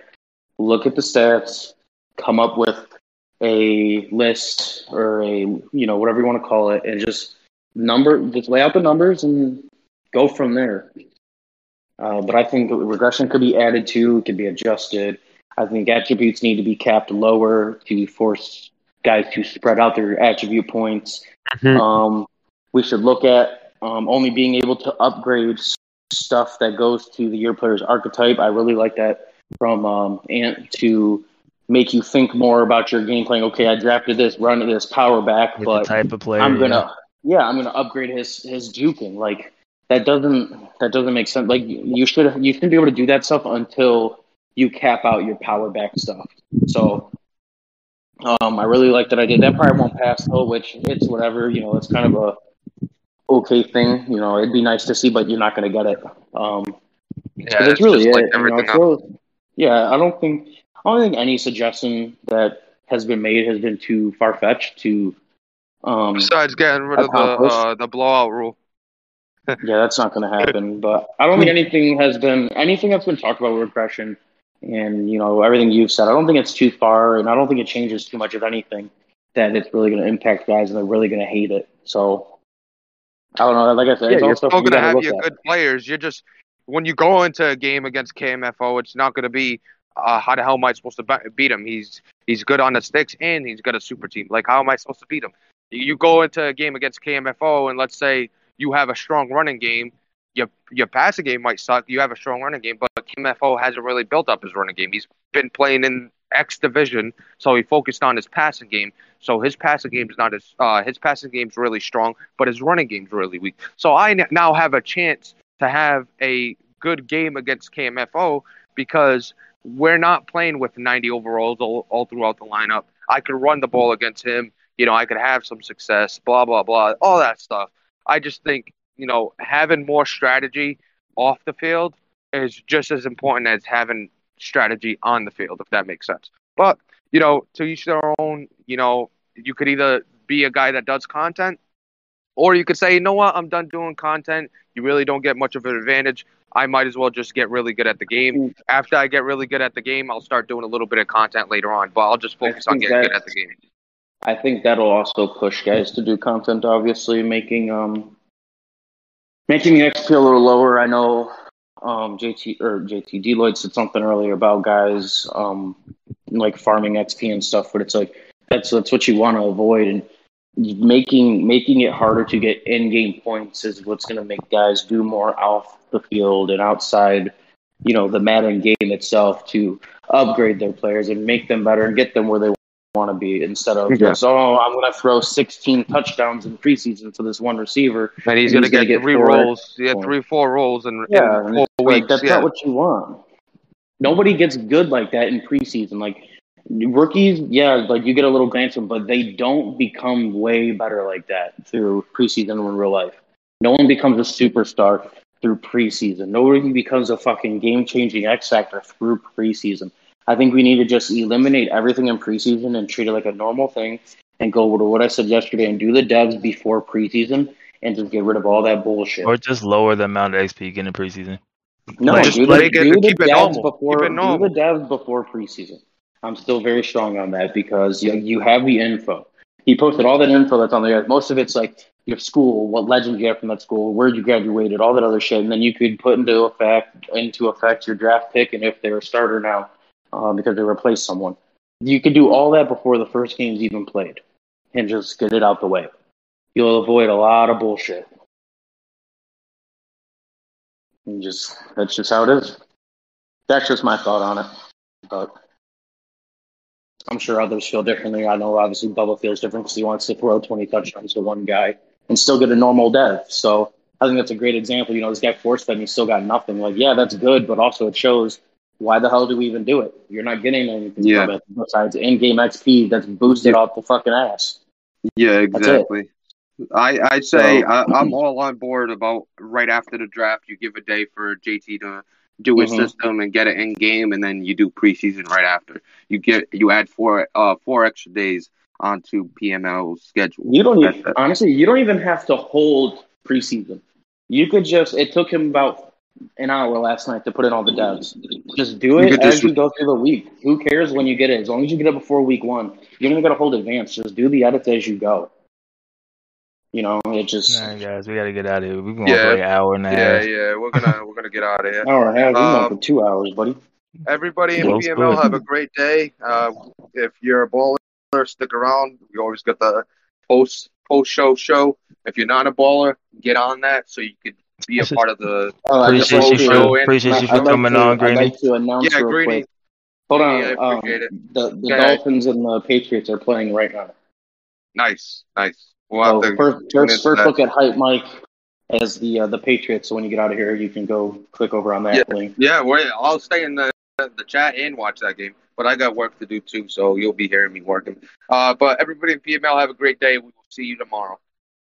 look at the stats, come up with a list or a you know whatever you want to call it, and just number, just lay out the numbers and go from there. Uh, but I think regression could be added to, it could be adjusted. I think attributes need to be capped lower to force guys to spread out their attribute points. Mhm. Um, we should look at um, only being able to upgrade stuff that goes to the year player's archetype. I really like that from um, Ant to make you think more about your game playing. Okay, I drafted this, run this power back, With but the type of player. I'm gonna yeah, I'm gonna upgrade his his juking. Like that doesn't that doesn't make sense. Like you should you shouldn't be able to do that stuff until you cap out your power back stuff. So um, I really like that I did that. Probably won't pass though, which it's whatever. You know, it's kind of a okay thing. You know, it'd be nice to see, but you're not gonna get it. Um, Yeah, it's really just like it. you know, really- yeah, I don't think I don't think any suggestion that has been made has been too far fetched to. Um, Besides getting rid of the uh, the blowout rule. yeah, that's not going to happen. But I don't think anything has been anything that's been talked about with regression, and you know everything you've said. I don't think it's too far, and I don't think it changes too much of anything that it's really going to impact guys, and they're really going to hate it. So I don't know. Like I said, Yeah, it's you're still gonna have look your at. good players. You're just when you go into a game against KMFO, it's not gonna be uh, how the hell am I supposed to be- beat him? He's he's good on the sticks and he's got a super team. Like how am I supposed to beat him? You go into a game against KMFO and let's say you have a strong running game. Your your passing game might suck. You have a strong running game, but KMFO hasn't really built up his running game. He's been playing in X division, so he focused on his passing game. So his passing game is not as uh, his passing game's really strong, but his running game's really weak. So I n- now have a chance to have a good game against KMFO because we're not playing with 90 overalls all, all throughout the lineup. I could run the ball against him. You know, I could have some success. Blah blah blah, all that stuff. I just think you know having more strategy off the field is just as important as having strategy on the field, if that makes sense. But you know, to each their own. You know, you could either be a guy that does content, or you could say, you know what, I'm done doing content. You really don't get much of an advantage. I might as well just get really good at the game. After I get really good at the game, I'll start doing a little bit of content later on, but I'll just focus on getting good at the game. I think that'll also push guys to do content. Obviously, making um making the XP a little lower. I know um JT or JT D-Lloyd said something earlier about guys um like farming XP and stuff, but it's like that's that's what you want to avoid and making making it harder to get in game points is what's going to make guys do more off the field and outside you know the Madden game itself to upgrade their players and make them better and get them where they want to be instead of Yeah. just oh I'm going to throw 16 touchdowns in preseason to this one receiver. And he's going to get, get three four rolls. Yeah, three, four rolls in, Yeah, in four it's like, that's yeah. not what you want. Nobody gets good like that in preseason. Like rookies, yeah, like you get a little glance from, but they don't become way better like that through preseason or in real life. No one becomes a superstar through preseason. Nobody becomes a fucking game changing X factor through preseason. I think we need to just eliminate everything in preseason and treat it like a normal thing and go to what I said yesterday and do the devs before preseason and just get rid of all that bullshit. Or just lower the amount of XP you get in preseason. No, Like, do just the, make it- do the keep it devs normal. before Keep it do the devs before preseason. I'm still very strong on that because you, you have the info. He posted all that info that's on there. Most of it's like your school, what legends you have from that school, where you graduated, all that other shit, and then you could put into effect into effect your draft pick and if they're a starter now um, because they replaced someone. You could do all that before the first game's even played and just get it out the way. You'll avoid a lot of bullshit. And just that's just how it is. That's just my thought on it. But I'm sure others feel differently. I know obviously Bubba feels different because he wants to throw 20 touchdowns to one guy and still get a normal dev. So I think that's a great example. You know, this guy force fed and he still got nothing. Like, yeah, that's good, but also it shows why the hell do we even do it? You're not getting anything Yeah. from it besides in-game XP that's boosted off the fucking ass. Yeah, exactly. I I'd say So- I, I'm all on board about right after the draft. You give a day for JT to do his Mhm. system and get it in game, and then you do preseason right after. You get you add four uh four extra days onto PML's schedule. You don't even, honestly, you don't even have to hold preseason. You could just, it took him about an hour last night to put in all the devs. Just do it could as just- you go through the week. Who cares when you get it? As long as you get it before week one, you don't even got to hold advance. Just do the edits as you go. You know, it just, Nah, guys, we gotta get out of here. We're going Yeah. for like an hour and a Yeah, half. yeah, we're gonna we're gonna get out of here. hour and a half, we're going Um, for two hours, buddy. Everybody in Well PML split. have a great day. Uh, if you're a baller, stick around. We always got the post post show show. If you're not a baller, get on that so you could be a part of the Oh, I Appreciate you show for in. appreciate you for coming to- on, I'd Greeny. like to announce Yeah, real Greeny. quick. Hold on, Greeny, um, the, the Okay. Dolphins and the Patriots are playing right now. Nice, nice. We'll So first, first, first look at Hype Mike as the uh, the Patriots. So when you get out of here, you can go click over on that link. Yeah, we're, I'll stay in the the chat and watch that game. But I got work to do too, so you'll be hearing me working. Uh, but everybody in PML have a great day. We will see you tomorrow.